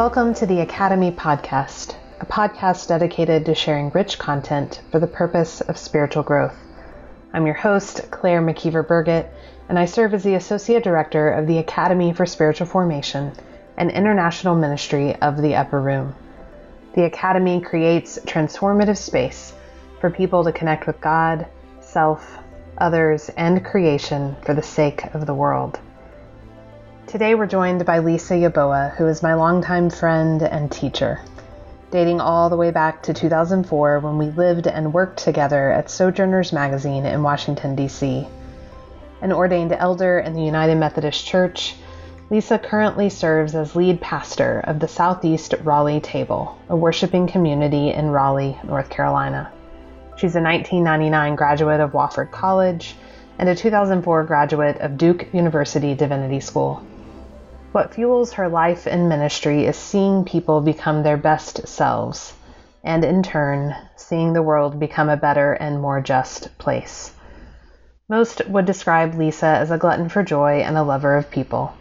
Welcome to the Academy Podcast, a podcast dedicated to sharing rich content for the purpose of spiritual growth. I'm your host, Claire McKeever Burgett, and I serve as the Associate Director of the Academy for Spiritual Formation, an international ministry of the Upper Room. The Academy creates transformative space for people to connect with God, self, others, and creation for the sake of the world. Today we're joined by Lisa Yebuah, who is my longtime friend and teacher, dating all the way back to 2004 when we lived and worked together at Sojourners Magazine in Washington, D.C. An ordained elder in the United Methodist Church, Lisa currently serves as lead pastor of the Southeast Raleigh Table, a worshiping community in Raleigh, North Carolina. She's a 1999 graduate of Wofford College and a 2004 graduate of Duke University Divinity School. What fuels her life and ministry is seeing people become their best selves, and in turn, seeing the world become a better and more just place. Most would describe Lisa as a glutton for joy and a lover of people.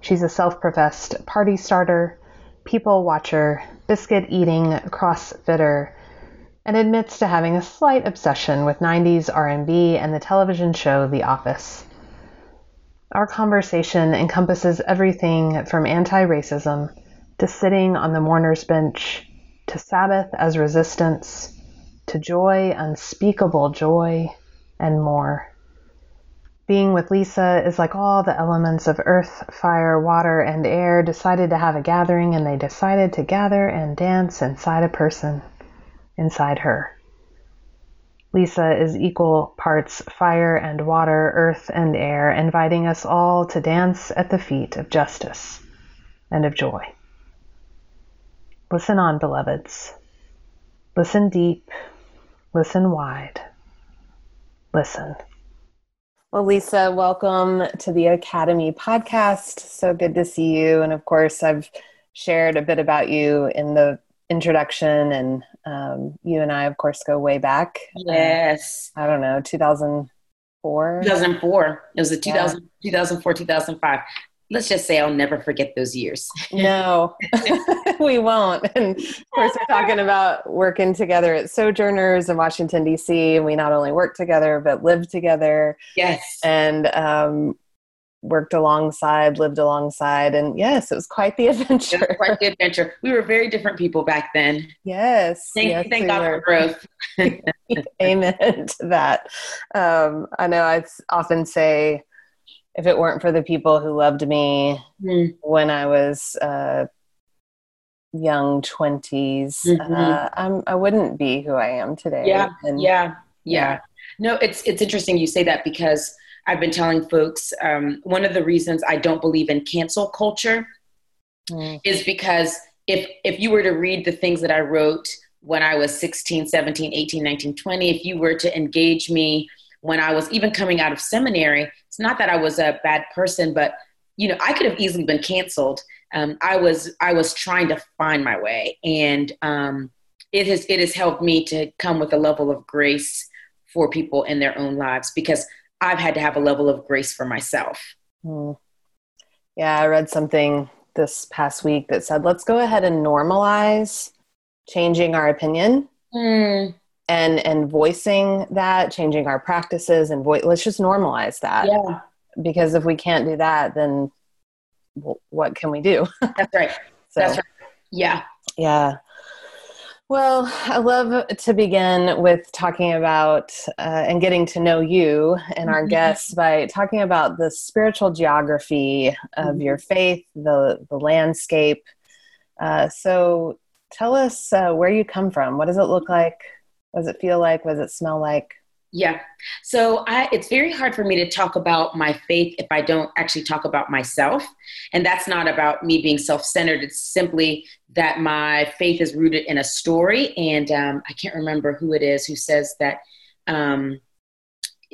She's a self professed party starter, people watcher, biscuit eating crossfitter, and admits to having a slight obsession with 90s R&B and the television show The Office. Our conversation encompasses everything from anti racism to sitting on the mourner's bench to Sabbath as resistance to joy, unspeakable joy, and more. Being with Lisa is like all the elements of earth, fire, water, and air decided to have a gathering, and they decided to gather and dance inside a person, inside her. Lisa is equal parts fire and water, earth and air, inviting us all to dance at the feet of justice and of joy. Listen on, beloveds. Listen deep. Listen wide. Listen. Well, Lisa, welcome to the Academy podcast. So good to see you. And of course, I've shared a bit about you in the introduction and um, you and I, of course, go way back. Yes. Uh, I don't know, 2004? 2004. It was a 2000, yeah. 2004, 2005. Let's just say I'll never forget those years. no, we won't. And of course, we're talking about working together at Sojourners in Washington, D.C. And we not only work together, but live together. Yes. And um, worked alongside, lived alongside, and yes, it was quite the adventure. quite the adventure. We were very different people back then. Yes. Thank, yes, thank we God were. for growth. Amen to that. Um, I know I often say, if it weren't for the people who loved me mm. when I was uh, young 20s, mm-hmm. uh, I'm, I wouldn't be who I am today. Yeah, and, yeah, yeah, yeah. No, it's it's interesting you say that because I've been telling folks um, one of the reasons I don't believe in cancel culture mm. is because if if you were to read the things that I wrote when I was 16, 17, 18, 19, 20, if you were to engage me when I was even coming out of seminary, it's not that I was a bad person, but you know, I could have easily been canceled. Um, I was I was trying to find my way, and um, it has it has helped me to come with a level of grace for people in their own lives because I've had to have a level of grace for myself. Mm. Yeah, I read something this past week that said, let's go ahead and normalize changing our opinion mm. and and voicing that, changing our practices and voice. Let's just normalize that. Yeah. Because if we can't do that, then what can we do? That's right. so, That's right. Yeah. Yeah. Well, I love to begin with talking about uh, and getting to know you and our mm-hmm. guests by talking about the spiritual geography of mm-hmm. your faith, the, the landscape. Uh, so tell us uh, where you come from. What does it look like? What does it feel like? What does it smell like? Yeah. So I, it's very hard for me to talk about my faith if I don't actually talk about myself. And that's not about me being self centered. It's simply that my faith is rooted in a story. And um, I can't remember who it is who says that um,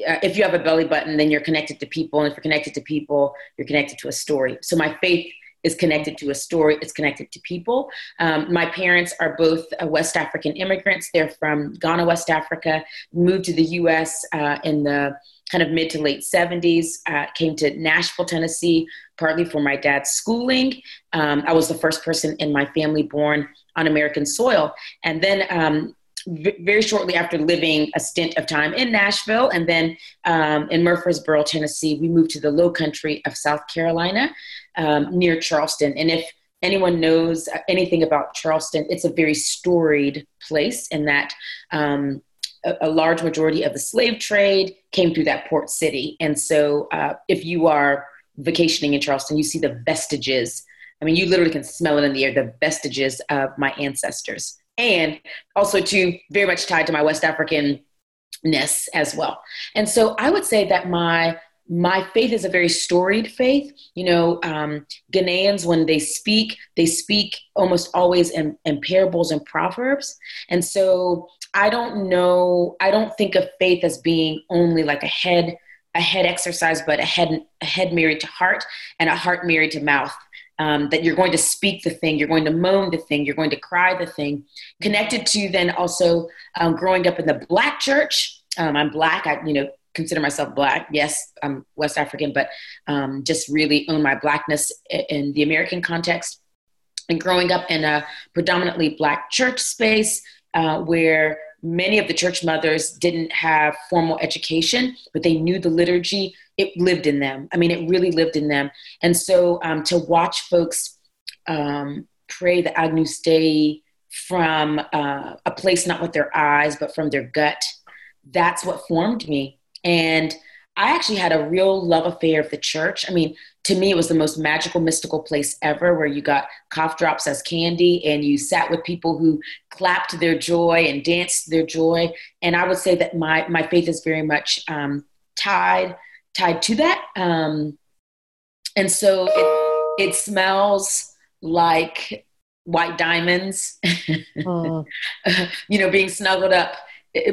uh, if you have a belly button, then you're connected to people. And if you're connected to people, you're connected to a story. So my faith is connected to a story, it's connected to people. Um, my parents are both uh, West African immigrants. They're from Ghana, West Africa, moved to the US uh, in the kind of mid to late 70s, uh, came to Nashville, Tennessee, partly for my dad's schooling. Um, I was the first person in my family born on American soil. And then um, very shortly after living a stint of time in Nashville and then um, in Murfreesboro, Tennessee, we moved to the low country of South Carolina um, near Charleston. And if anyone knows anything about Charleston, it's a very storied place in that um, a, a, large majority of the slave trade came through that port city. And so uh, if you are vacationing in Charleston, you see the vestiges. I mean, you literally can smell it in the air, the vestiges of my ancestors and also to very much tied to my West African ness as well. And so I would say that my my faith is a very storied faith. You know, um, Ghanaians, when they speak, they speak almost always in, in parables and proverbs. And so I don't know, I don't think of faith as being only like a head, a head exercise, but a head, a head married to heart and a heart married to mouth um, that you're going to speak the thing, you're going to moan the thing, you're going to cry the thing. Connected to then also um, growing up in the black church. Um, I'm black. I you know consider myself black. Yes, I'm West African, but um, just really own my blackness in the American context. And growing up in a predominantly black church space uh, where many of the church mothers didn't have formal education, but they knew the liturgy. It lived in them. I mean, it really lived in them. And so um, to watch folks um, pray the Agnus Dei from uh, a place not with their eyes, but from their gut, that's what formed me. And I actually had a real love affair of the church. I mean, to me, it was the most magical, mystical place ever where you got cough drops as candy and you sat with people who clapped their joy and danced their joy. And I would say that my, my faith is very much um, tied, tied to that. Um, and so it, it smells like white diamonds, mm. you know, being snuggled up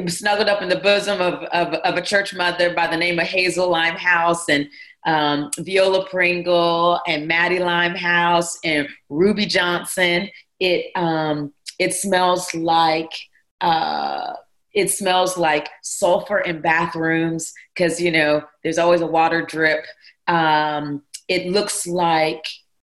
snuggled up in the bosom of, of, of, a church mother by the name of Hazel Limehouse and um, Viola Pringle and Maddie Limehouse and Ruby Johnson. It um, it smells like uh, it smells like sulfur in bathrooms because you know there's always a water drip. Um, it looks like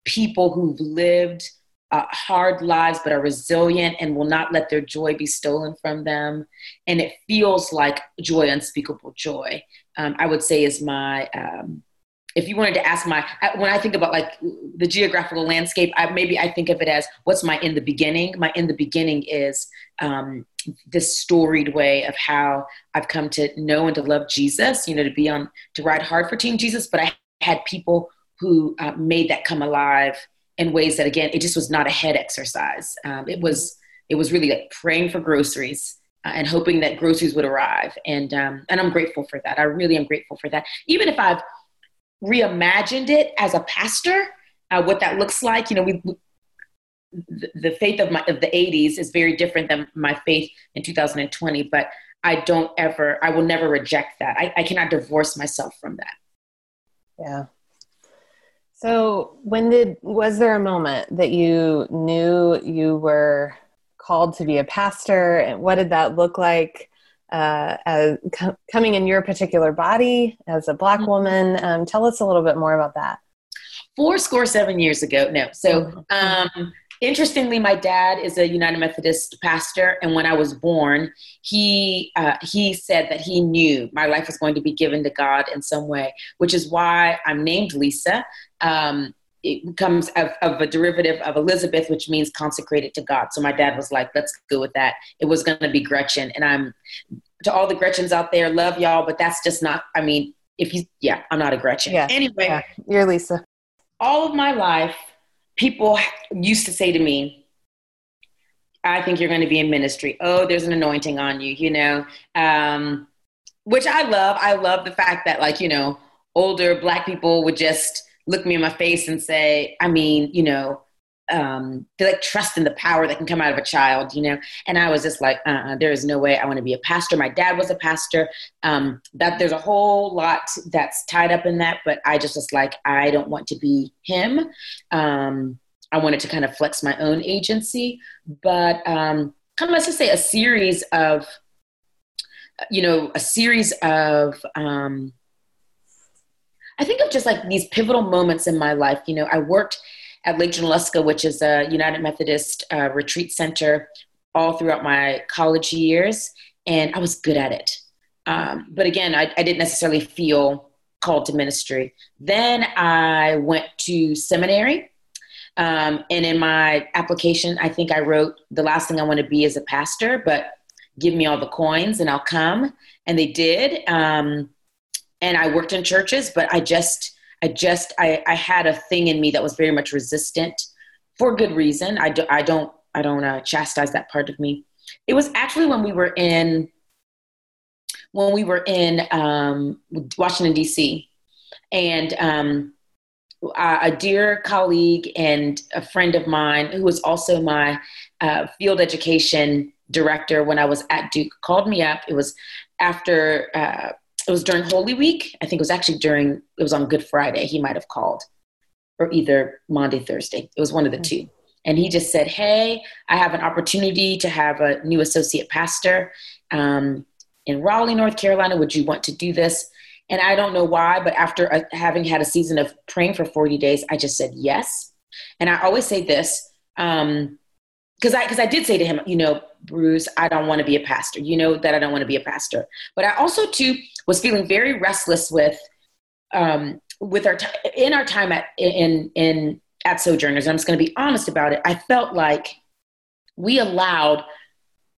people who've lived uh, hard lives but are resilient and will not let their joy be stolen from them. And it feels like joy, unspeakable joy. Um, I would say is my. Um, if you wanted to ask my, when I think about like the geographical landscape, I, maybe I think of it as what's my in the beginning. My in the beginning is um, this storied way of how I've come to know and to love Jesus. You know, to be on to ride hard for Team Jesus, but I had people who uh, made that come alive in ways that again it just was not a head exercise. Um, it was it was really like praying for groceries uh, and hoping that groceries would arrive. And um, and i'm grateful for that. I really am grateful for that. Even if i've reimagined it as a pastor uh, what that looks like you know we, the, the faith of my of the 80s is very different than my faith in 2020 but i don't ever i will never reject that. I, I cannot divorce myself from that. Yeah so, when did was there a moment that you knew you were called to be a pastor, and what did that look like? Uh, as co- coming in your particular body as a black mm-hmm. woman, um, tell us a little bit more about that. Four score seven years ago. No, so mm-hmm. um, interestingly, my dad is a United Methodist pastor, and when I was born, he uh, he said that he knew my life was going to be given to God in some way, which is why I'm named Lisa. Um, it comes of, of, a derivative of Elizabeth, which means consecrated to God. So my dad was like, "Let's go with that." It was going to be Gretchen, and I'm to all the Gretchens out there, love y'all, but that's just not. I mean, if you, yeah, I'm not a Gretchen. Yeah. Anyway, yeah. you're Lisa. All of my life, people used to say to me, I think you're going to be in ministry. Oh, there's an anointing on you, you know, um, which I love. I love the fact that, like, you know, older black people would just look me in my face and say, I mean, you know, um, they like trust in the power that can come out of a child, you know. And I was just like, uh-uh, there is no way I want to be a pastor. My dad was a pastor. Um, that there's a whole lot that's tied up in that, but I just was like, I don't want to be him. Um, I wanted to kind of flex my own agency, but um, kind of let's just say a series of, you know, a series of. Um, I think of just like these pivotal moments in my life. You know, I worked at Lake Junaluska, which is a United Methodist uh, retreat center, all throughout my college years, and I was good at it. Um, but again, I, I didn't necessarily feel called to ministry. Then I went to seminary. Um, and in my application, I think I wrote, the last thing I want to be is a pastor, but give me all the coins and I'll come. And they did. Um, and I worked in churches, but I just, I just I, I had a thing in me that was very much resistant for good reason. I, do, I don't I don't uh, chastise that part of me. It was actually when we were in when we were in um, Washington D.C. and um, a dear colleague and a friend of mine who was also my uh, field education director when I was at Duke called me up. It was after uh, it was during Holy Week. I think it was actually during, it was on Good Friday. He might have called, or either Monday, Thursday. It was one of the two. And he just said, Hey, I have an opportunity to have a new associate pastor um, in Raleigh, North Carolina. Would you want to do this? And I don't know why, but after uh, having had a season of praying for 40 days, I just said yes. And I always say this, um, because I because I did say to him, you know, Bruce, I don't want to be a pastor. You know that I don't want to be a pastor. But I also too was feeling very restless with um, with our t- in our time at in in at Sojourners. I'm just going to be honest about it. I felt like we allowed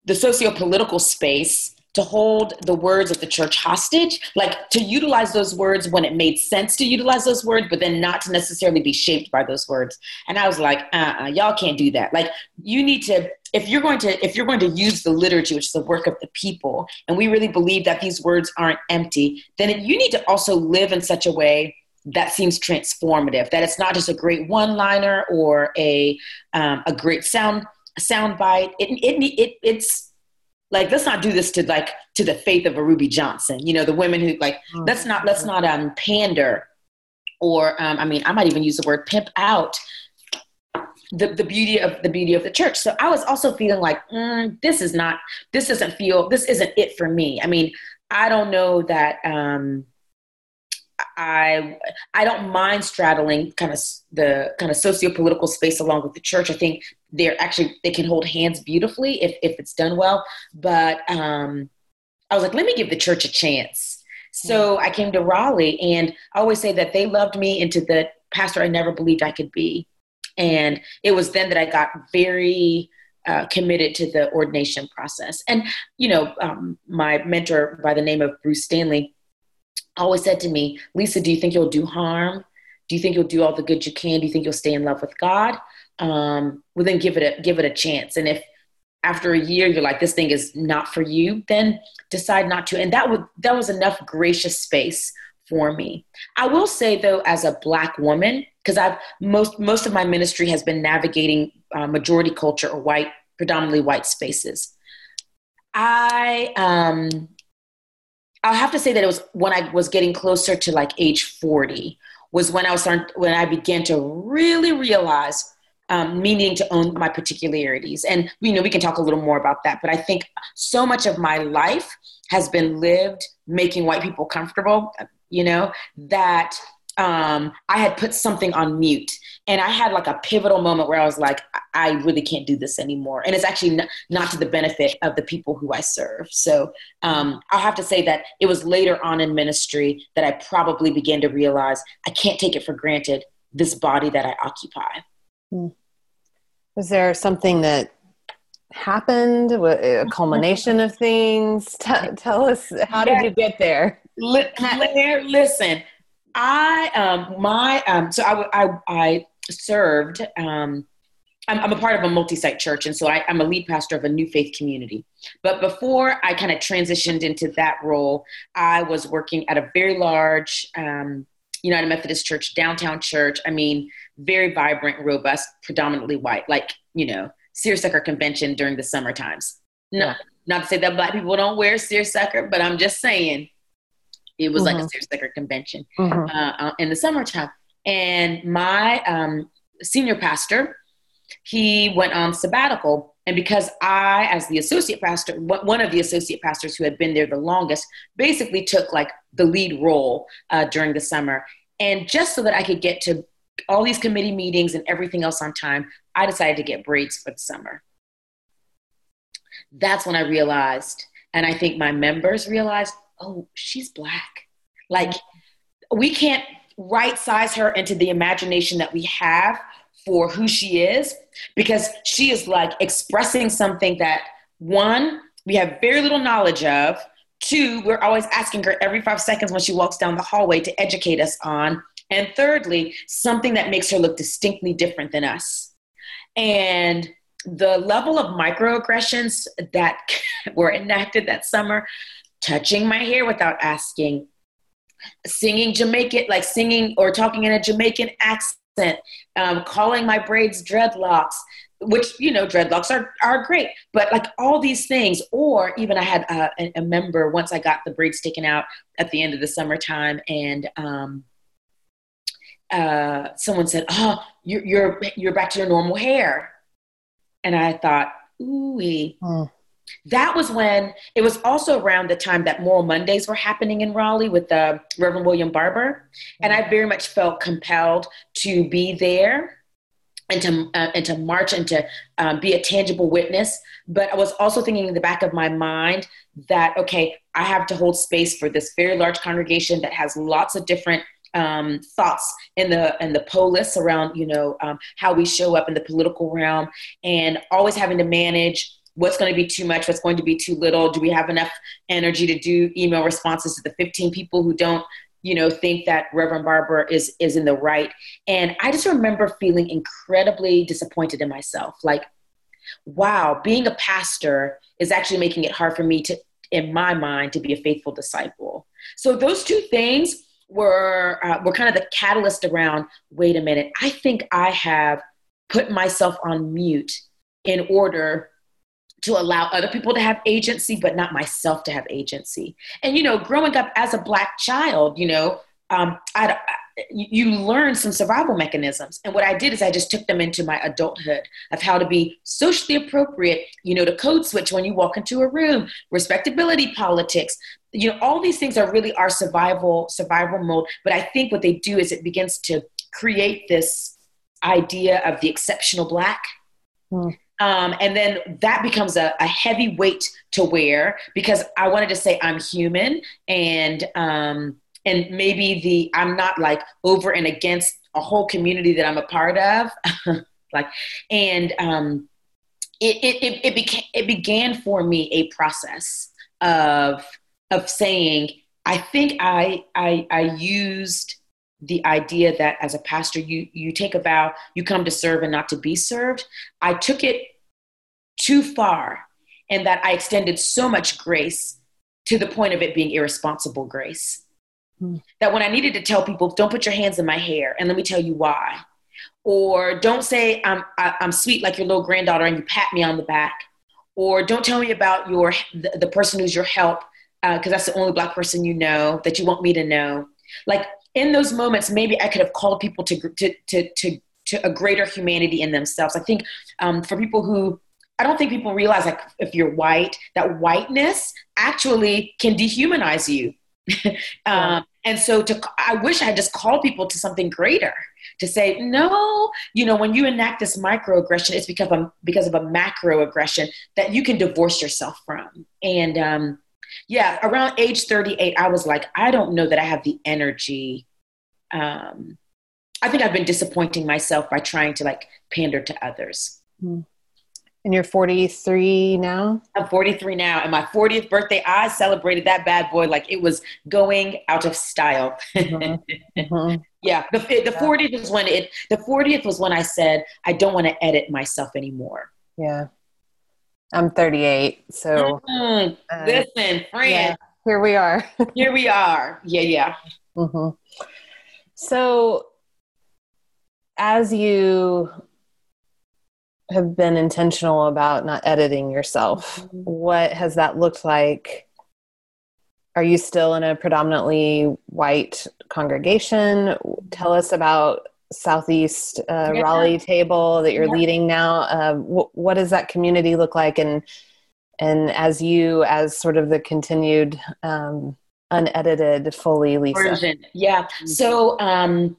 the socio-political space to hold the words of the church hostage, like to utilize those words when it made sense to utilize those words, but then not to necessarily be shaped by those words. And I was like, uh-uh, y'all can't do that. Like you need to, if you're going to, if you're going to use the liturgy, which is the work of the people, and we really believe that these words aren't empty, then you need to also live in such a way that seems transformative. That it's not just a great one-liner or a um, a great sound sound bite. It, it, it it's like let's not do this to like to the faith of a ruby johnson you know the women who like oh, let's not let's not um pander or um, i mean i might even use the word pimp out the, the beauty of the beauty of the church. So i was also feeling like mm, this is not this doesn't feel this isn't it for me. I mean i don't know that um I I don't mind straddling kind of the kind of socio-political space along with the church. I think they're actually they can hold hands beautifully if if it's done well. But um, I was like, let me give the church a chance. So I came to Raleigh, and I always say that they loved me into the pastor I never believed I could be. And it was then that I got very uh, committed to the ordination process. And you know, um, my mentor by the name of Bruce Stanley always said to me, Lisa, do you think you'll do harm? Do you think you'll do all the good you can? Do you think you'll stay in love with God? Um, well, then give it a give it a chance. And if after a year you're like this thing is not for you, then decide not to. And that would that was enough gracious space for me. I will say though, as a black woman, because I've most most of my ministry has been navigating uh, majority culture or white, predominantly white spaces. I um, I'll have to say that it was when I was getting closer to like age 40 was when I was starting, when I began to really realize um, meaning to own my particularities. And you know, we can talk a little more about that. But I think so much of my life has been lived making white people comfortable. You know that um, I had put something on mute. And I had like a pivotal moment where I was like, I really can't do this anymore. And it's actually not, not to the benefit of the people who I serve. So um, I'll have to say that it was later on in ministry that I probably began to realize I can't take it for granted, this body that I occupy. Hmm. Was there something that happened, a culmination of things? T- tell us, how did you get there? Claire, listen, I um my um so I I, I served um I'm, I'm a part of a multi-site church and so I, I'm a lead pastor of a new faith community. But before I kind of transitioned into that role, I was working at a very large um, United Methodist Church, downtown church. I mean, very vibrant, robust, predominantly white, like, you know, seersucker convention during the summer times. No, yeah. not to say that black people don't wear seersucker, but I'm just saying it was mm-hmm. like a mm-hmm. seersucker convention mm-hmm. uh, uh, in the summertime. And my um, senior pastor, he went on sabbatical. And because I, as the associate pastor, one of the associate pastors who had been there the longest, basically took like the lead role uh, during the summer. And just so that I could get to all these committee meetings and everything else on time, I decided to get braids for the summer. That's when I realized, and I think my members realized, oh, she's black. Like, we can't right size her into the imagination that we have for who she is because she is like expressing something that one, we have very little knowledge of. Two, we're always asking her every five seconds when she walks down the hallway to educate us on. And thirdly, something that makes her look distinctly different than us. And the level of microaggressions that were enacted that summer, touching my hair without asking, singing Jamaican, like singing or talking in a Jamaican accent, um, calling my braids dreadlocks, which you know dreadlocks are are great, but like all these things. Or even I had a, a member once I got the braids taken out at the end of the summertime, and um, uh, someone said, "Oh, you're you're you're back to your normal hair," and I thought, "Ooh." That was when it was also around the time that Moral Mondays were happening in Raleigh with uh, Reverend William Barber, and I very much felt compelled to be there and to uh, and to march and to um, be a tangible witness. But I was also thinking in the back of my mind that okay, I have to hold space for this very large congregation that has lots of different um, thoughts in the in the polis around you know um, how we show up in the political realm, and always having to manage what's going to be too much, what's going to be too little. Do we have enough energy to do email responses to the 15 people who don't you know think that reverend barber is is in the right and i just remember feeling incredibly disappointed in myself like wow being a pastor is actually making it hard for me to in my mind to be a faithful disciple so those two things were uh, were kind of the catalyst around wait a minute i think i have put myself on mute in order to allow other people to have agency, but not myself to have agency. And, you know, growing up as a Black child, you know, um, I, you learn some survival mechanisms. And what I did is I just took them into my adulthood of how to be socially appropriate, you know, to code switch when you walk into a room, respectability politics. You know, all these things are really our survival, survival mode. But I think what they do is it begins to create this idea of the exceptional black. Mm. Um, and then that becomes a, a, heavy weight to wear because I wanted to say I'm human and um, and maybe the I'm not like over and against a whole community that I'm a part of, like and um, it it it, it became it began for me a process of of saying I think I I I used the idea that as a pastor you you take a vow you come to serve and not to be served. I took it too far and that i extended so much grace to the point of it being irresponsible grace mm. that when i needed to tell people don't put your hands in my hair and let me tell you why or don't say i'm I, am i am sweet like your little granddaughter and you pat me on the back or don't tell me about your the, the person who's your help because uh, that's the only black person you know that you want me to know like in those moments, maybe I could have called people to to to to, to a greater humanity in themselves. I think um, for people who I don't think people realize like if you're white, that whiteness actually can dehumanize you. um, and so to I wish I had just called people to something greater to say no you know when you enact this microaggression it's because of because of a macroaggression that you can divorce yourself from and um, yeah, around age 38, I was like, I don't know that I have the energy. Um, I think I've been disappointing myself by trying to like pander to others. Hmm. And you're 43 now? I'm 43 now. And my 40th birthday, I celebrated that bad boy like it was going out of style. Mm-hmm. Mm-hmm. yeah. The, the 40th is when it, the 40th was when I said, I don't want to edit myself anymore. Yeah. I'm 38, so mm-hmm. uh, listen, friend. Yeah, here we are. here we are. Yeah, yeah. Mm-hmm. So, as you have been intentional about not editing yourself, mm-hmm. what has that looked like? Are you still in a predominantly white congregation? Tell us about Southeast uh, yeah. Raleigh table that you're yeah. leading now. Uh, wh- what does that community look like? And and as you, as sort of the continued um, unedited, fully Lisa. Version. Yeah. So um,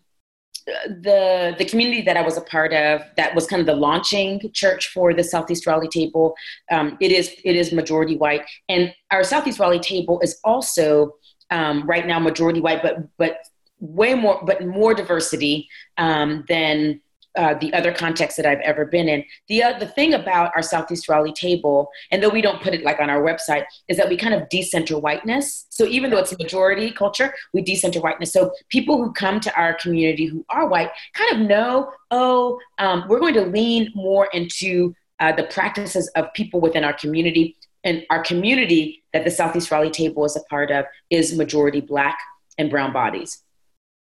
the the community that I was a part of, that was kind of the launching church for the Southeast Raleigh Table. Um, it is it is majority white, and our Southeast Raleigh Table is also um, right now majority white, but but way more but more diversity um, than uh, the other context that I've ever been in. The uh, the thing about our Southeast Raleigh table, and though we don't put it like on our website, is that we kind of decenter whiteness. So even though it's majority culture, we decenter whiteness. So people who come to our community who are white kind of know, oh, um, we're going to lean more into uh, the practices of people within our community. And our community that the Southeast Raleigh table is a part of is majority Black and brown bodies.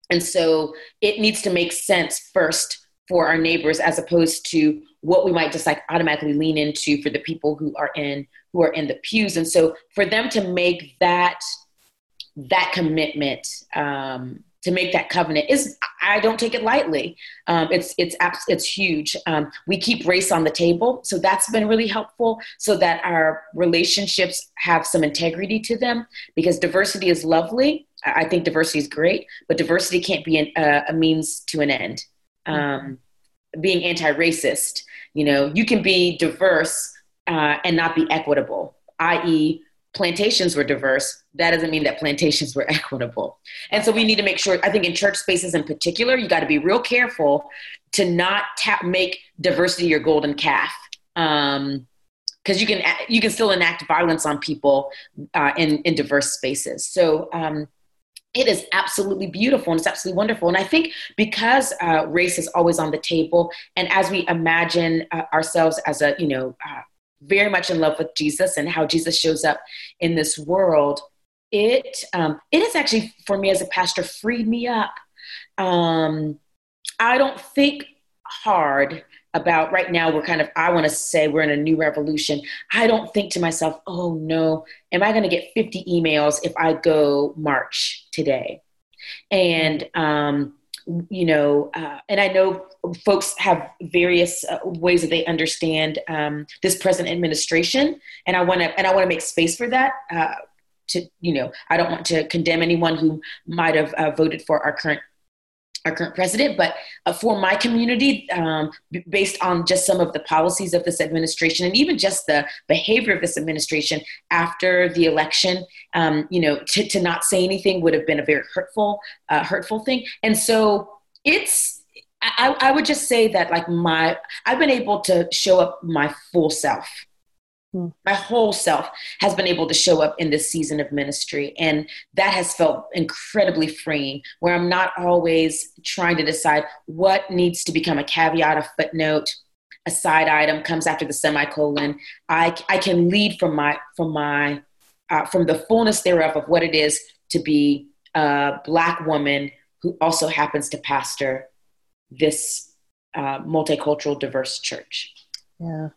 And so it needs to make sense first for our neighbors as opposed to what we might just like automatically lean into for the people who are in who are in the pews and so for them to make that that commitment um, to make that covenant is I don't take it lightly. Um, it's it's it's huge. Um, we keep race on the table, so that's been really helpful, so that our relationships have some integrity to them. Because diversity is lovely. I think diversity is great, but diversity can't be an, uh, a means to an end um, being anti-racist. You know, you can be diverse uh, and not be equitable, i.e., plantations were diverse. That doesn't mean that plantations were equitable. And so we need to make sure, I think in church spaces in particular, you got to be real careful to not ta- make diversity your golden calf. Um, because you can you can still enact violence on people uh, in in diverse spaces. So um, it is absolutely beautiful and it's absolutely wonderful. And I think because uh, race is always on the table, and as we imagine uh, ourselves as a, you know, uh, very much in love with Jesus and how Jesus shows up in this world, it um, it has actually, for me as a pastor, freed me up. Um, I don't think hard about right now we're kind of i want to say we're in a new revolution. I don't think to myself oh no. Am i going to get 50 emails if i go march today? And um, you know uh, and i know folks have various uh, ways that they understand um, this present administration and i want to and i want to make space for that uh, to you know i don't want to condemn anyone who might have uh, voted for our current our current president, but uh, for my community, um, b- based on just some of the policies of this administration and even just the behavior of this administration after the election, um, you know, to, to not say anything would have been a very hurtful, uh, hurtful thing. And so it's, I, I would just say that like my, I've been able to show up my full self. My whole self has been able to show up in this season of ministry and that has felt incredibly freeing where i'm not always trying to decide what needs to become a caveat a footnote a side item comes after the semicolon. I, I can lead from my from my uh, from the fullness thereof of what it is to be a black woman who also happens to pastor this uh, multicultural diverse church. Yeah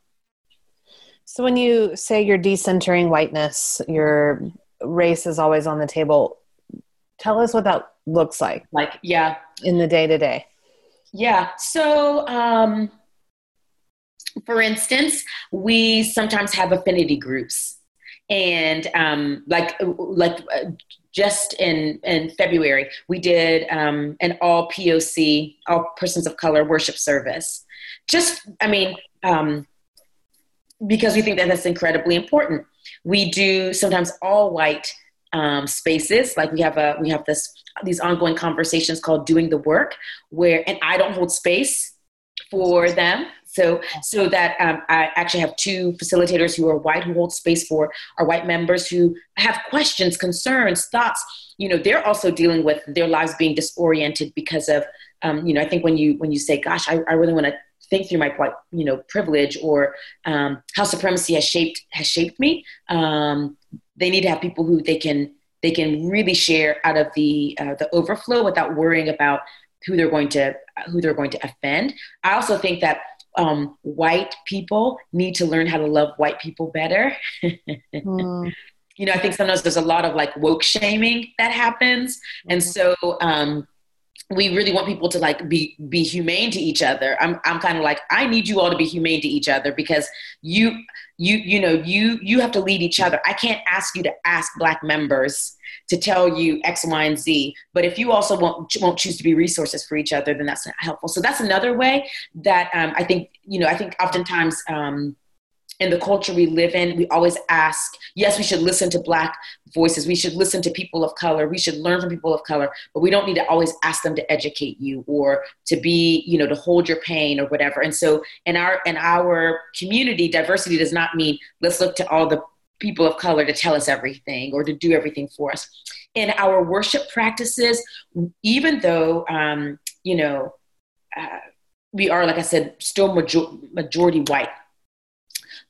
so when you say you're decentering whiteness, your race is always on the table. Tell us what that looks like. Like, yeah. In the day to day. Yeah. So, um, for instance, we sometimes have affinity groups. And um, like, like uh, just in, in February, we did um, an all POC, all persons of color worship service. Just, I mean, um, because we think that that's incredibly important. We do sometimes all white um, spaces, like we have a we have this these ongoing conversations called doing the work, where and I don't hold space for them. So, so that um, I actually have two facilitators who are white who hold space for our white members who have questions, concerns, thoughts. You know, they're also dealing with their lives being disoriented because of, um, you know, I think when you when you say, "Gosh, I, I really want to think through my you know privilege or um, how supremacy has shaped has shaped me. Um, they need to have people who they can they can really share out of the uh, the overflow without worrying about who they're going to who they're going to offend. I also think that um, white people need to learn how to love white people better. mm. You know, I think sometimes there's a lot of like woke shaming that happens, and mm-hmm. so um, we really want people to like be be humane to each other. I'm I'm kind of like I need you all to be humane to each other because you you you know you you have to lead each other. I can't ask you to ask black members to tell you X, Y, and Z. But if you also won't, won't choose to be resources for each other, then that's not helpful. So that's another way that um, I think, you know, I think oftentimes um, in the culture we live in, we always ask, yes, we should listen to Black voices. We should listen to people of color. We should learn from people of color, but we don't need to always ask them to educate you or to be, you know, to hold your pain or whatever. And so in our, in our community, diversity does not mean let's look to all the people of color to tell us everything or to do everything for us. In our worship practices, even though, um, you know, uh, we are, like I said, still major- majority white,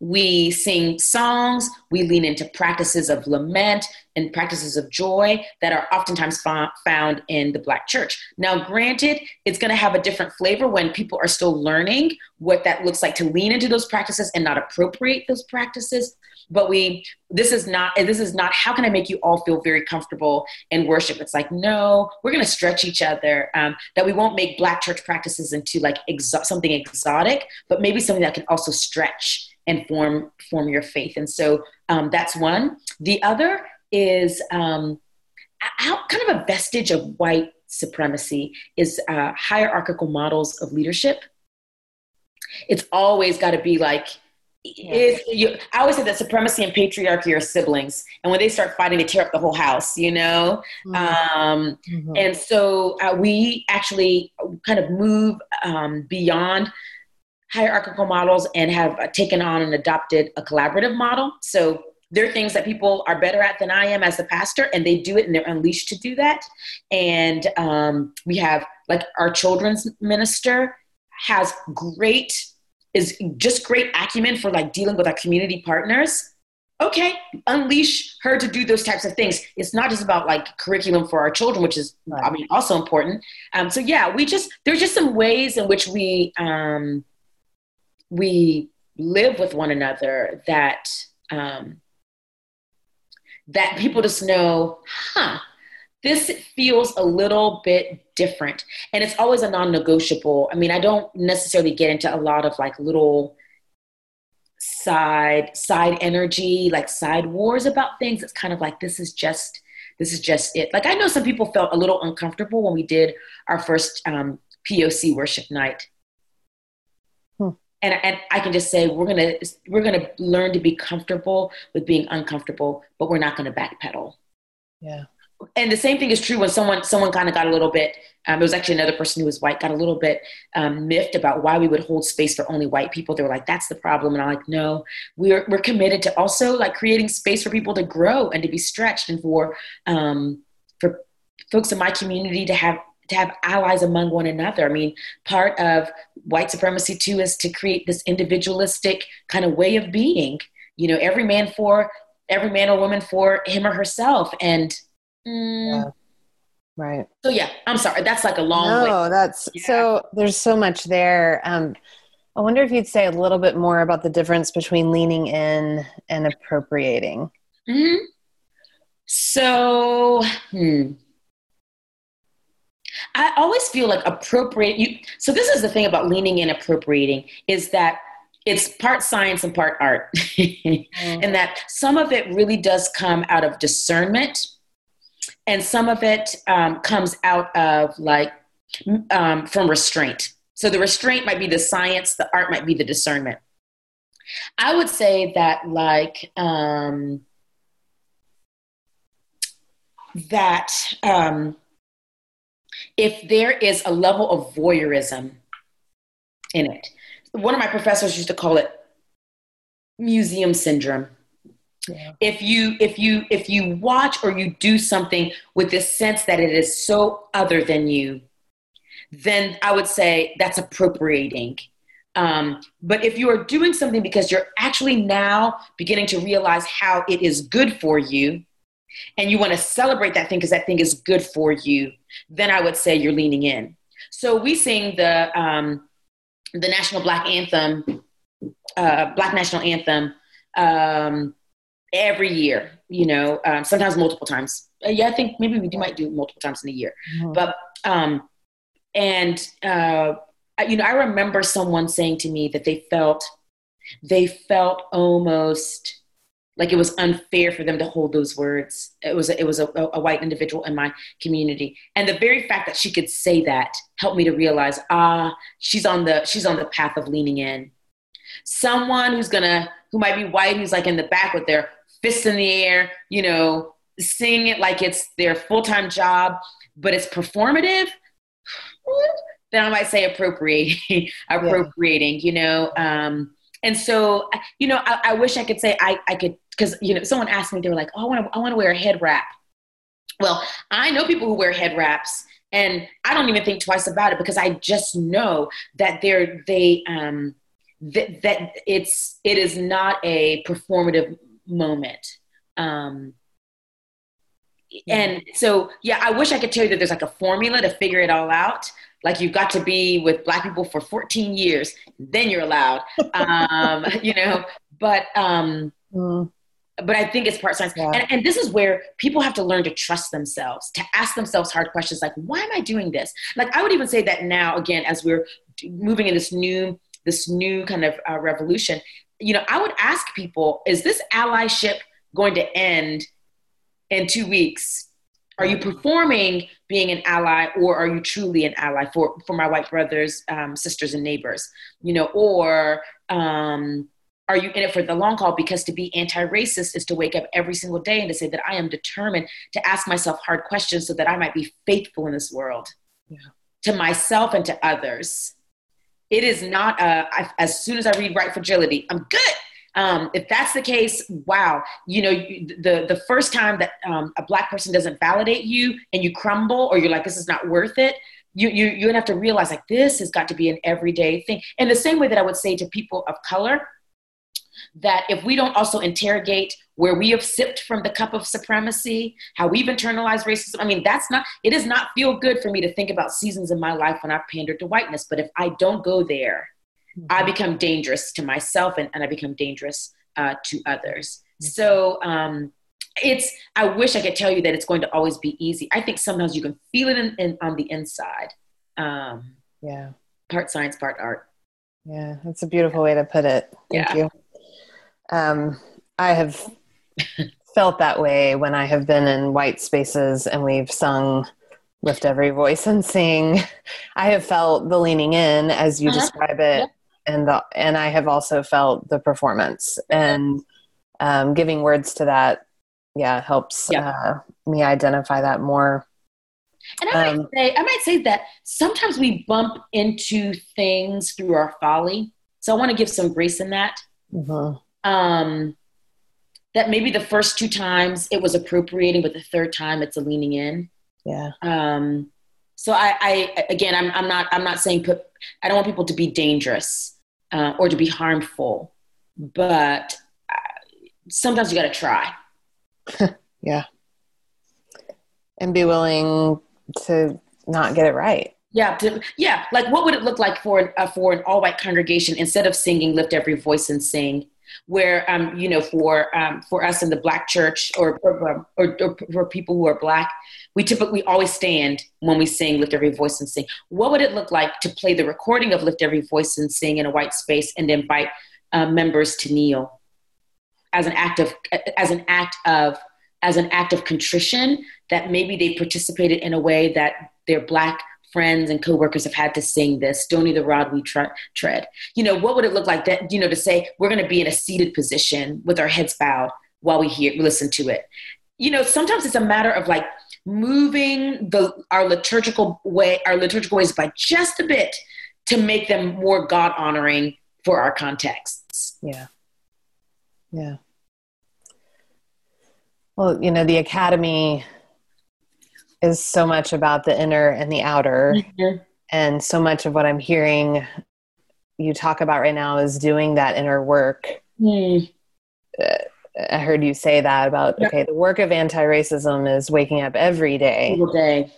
we sing songs, we lean into practices of lament and practices of joy that are oftentimes found in the Black church. Now, granted, it's going to have a different flavor when people are still learning what that looks like to lean into those practices and not appropriate those practices but we this is not this is not how can i make you all feel very comfortable in worship it's like no we're going to stretch each other um, that we won't make black church practices into like exo- something exotic but maybe something that can also stretch and form form your faith and so um, that's one the other is um, out, kind of a vestige of white supremacy is uh, hierarchical models of leadership it's always got to be like is you, I always say that supremacy and patriarchy are siblings, and when they start fighting, they tear up the whole house. You know, mm-hmm. Um, mm-hmm. and so uh, we actually kind of move um, beyond hierarchical models and have taken on and adopted a collaborative model. So there are things that people are better at than I am as a pastor, and they do it and they're unleashed to do that. And um, we have like our children's minister has great is just great acumen for like dealing with our community partners okay unleash her to do those types of things it's not just about like curriculum for our children which is right. i mean also important um, so yeah we just there's just some ways in which we um, we live with one another that um, that people just know huh this feels a little bit different. And it's always a non-negotiable. I mean i don't necessarily get into a lot of like little side side energy like side wars about things. It's kind of like this is just this is just it. Like i know some people felt a little uncomfortable when we did our first um, poc worship night. And, and i can just say we're gonna we're gonna learn to be comfortable with being uncomfortable but we're not gonna backpedal. Yeah. And the same thing is true when someone someone kind of got a little bit um, it was actually another person who was white got a little bit um, miffed about why we would hold space for only white people. They were like that's the problem. And i'm like no we're we're committed to also like creating space for people to grow and to be stretched and for um, for folks in my community to have to have allies among one another. I mean, part of white supremacy too is to create this individualistic kind of way of being. You know, every man for every man or woman for him or herself, and Mm. Yeah. Right. So yeah, I'm sorry. That's like a long. No, way. that's yeah. so. There's so much there. Um, I wonder if you'd say a little bit more about the difference between leaning in and appropriating. hmm So, hmm. I always feel like appropriate. You, so this is the thing about leaning in, appropriating is that it's part science and part art, mm. and that some of it really does come out of discernment and some of it um, comes out of like um, from restraint. So the restraint might be the science, the art might be the discernment. I would say that like um, that um, if there is a level of voyeurism in it, one of my professors used to call it museum syndrome yeah. If you if you if you watch or you do something with this sense that it is so other than you, then I would say that's appropriating. Um, but if you are doing something because you're actually now beginning to realize how it is good for you, and you want to celebrate that thing because that thing is good for you, then I would say you're leaning in. So we sing the um, the national black anthem, uh, black national anthem, um, every year. You know, um, sometimes multiple times. Uh, yeah, I think maybe we do, might do it multiple times in a year. Mm-hmm. But um, and uh, you know, I remember someone saying to me that they felt they felt almost like it was unfair for them to hold those words. It was a, it was a, a, white individual in my community, and the very fact that she could say that helped me to realize, ah, she's on the she's on the path of leaning in. Someone who's gonna who might be white, who's like in the back with their fists in the air, you know, singing it like it's their full time job, but it's performative. Then I might say appropriating, appropriating, yeah. you know. Um, and so, you know, I, I wish I could say I, I could because you know someone asked me they were like oh i want to i want to wear a head wrap. Well i know people who wear head wraps and i don't even think twice about it because i just know that they're they um that, that it's it is not a performative moment. Um and so yeah i wish i could tell you that there's like a formula to figure it all out. Like you've got to be with black people for 14 years then you're allowed. Um you know but um mm but I think it's part science. Yeah. And, and, this is where people have to learn to trust themselves, to ask themselves hard questions like, why am I doing this? Like, I would even say that now, again, as we're moving in this new, this new kind of uh, revolution, you know, I would ask people, is this allyship going to end in two weeks? Are you performing being an ally or are you truly an ally for, for my white brothers, um, sisters, and neighbors? You know, or, um, are you in it for the long haul? Because to be anti racist is to wake up every single day and to say that I am determined to ask myself hard questions so that I might be faithful in this world yeah. to myself and to others. It is not, a, I, as soon as I read White Fragility, I'm good. Um, if that's the case, wow, you know, the, the first time that um, a black person doesn't validate you and you crumble or you're like, this is not worth it, you, you, you have to realize like this has got to be an everyday thing. And the same way that I would say to people of color, that if we don't also interrogate where we have sipped from the cup of supremacy, how we've internalized racism, I mean, that's not, it does not feel good for me to think about seasons in my life when I've pandered to whiteness. But if I don't go there, mm-hmm. I become dangerous to myself and, and I become dangerous uh, to others. Mm-hmm. So, um, it's i wish i could tell you that it's going to always be easy i think sometimes you can feel it in, in, on the inside um, yeah part science part art yeah that's a beautiful way to put it thank yeah. you um, I have felt that way when I have been in white spaces and we've sung lift every voice and sing. I have felt the leaning in as you uh-huh. describe it, yep. and the and I have also felt the performance and um, giving words to that. Yeah, helps yep. uh, me identify that more. And I might um, say, I might say that sometimes we bump into things through our folly. So I want to give some grace in that. Mm-hmm um, that maybe the first two times it was appropriating, but the third time it's a leaning in. Yeah. Um, so I, I again, I'm, I'm not, I'm not saying put, I don't want people to be dangerous uh, or to be harmful, but uh, sometimes you got to try. yeah. And be willing to not get it right. Yeah, to, yeah. Like, what would it look like for uh, for an all white congregation instead of singing "Lift Every Voice and Sing"? Where um, you know for um, for us in the black church or or, or or, for people who are black we typically always stand when we sing lift every voice and sing. What would it look like to play the recording of lift every voice and sing in a white space and invite uh, members to kneel? As an act of as an act of as an act of contrition that maybe they participated in a way that their black friends and coworkers have had to sing this stony the rod we tre- tread. You know what would it look like that you know to say we're going to be in a seated position with our heads bowed while we hear listen to it. You know sometimes it's a matter of like moving the our liturgical way our liturgical ways by just a bit to make them more god honoring for our contexts. Yeah. Yeah. Well you know the academy is so much about the inner and the outer. Mm-hmm. And so much of what I'm hearing you talk about right now is doing that inner work. Mm. I heard you say that about yeah. okay, the work of anti-racism is waking up every day, every day,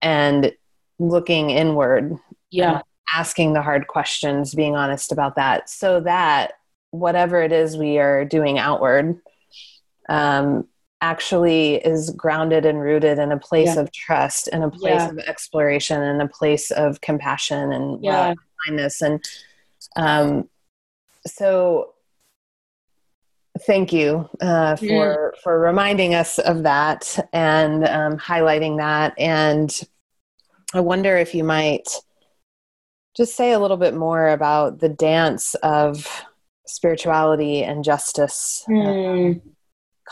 and looking inward. Yeah, asking the hard questions, being honest about that, so that whatever it is we are doing outward, um, actually is grounded and rooted in a place yeah. of trust and a place yeah. of exploration and a place of compassion and yeah. love, kindness and um, so thank you uh, for for reminding us of that and um, highlighting that and i wonder if you might just say a little bit more about the dance of spirituality and justice mm.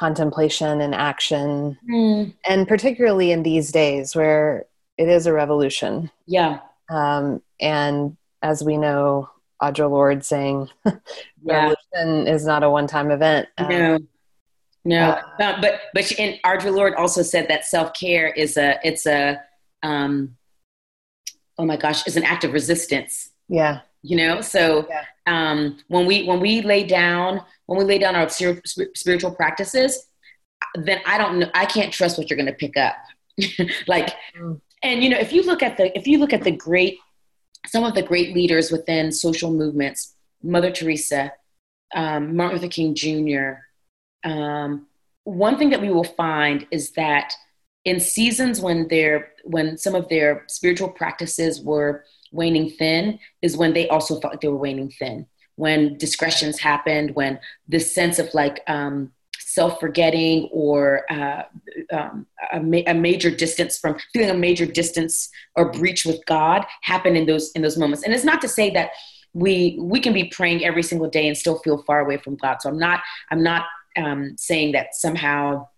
Contemplation and action. Mm. and particularly in these days where it is a revolution. Yeah. Um, and as we know audre lorde saying yeah. revolution is not a one-time event. Um, no. No. uh, but but she, and audre lorde also said that self-care is a it's a um oh my gosh is an act of resistance. Yeah. You know? So yeah. Um when we when we lay down when we lay down our spiritual practices, then I don't know, I can't trust what you're going to pick up. like, mm. and you know, if you look at the, if you look at the great, some of the great leaders within social movements, Mother Teresa, um, Martin Luther King Jr., um, one thing that we will find is that in seasons when their when some of their spiritual practices were waning thin is when they also felt like they were waning thin when discretions happened, when this sense of like um, self forgetting or uh, um, a, ma- a, major distance from feeling a major distance or breach with God happened in those in those moments. And it's not to say that we we can be praying every single day and still feel far away from God. So I'm not I'm not um, saying that somehow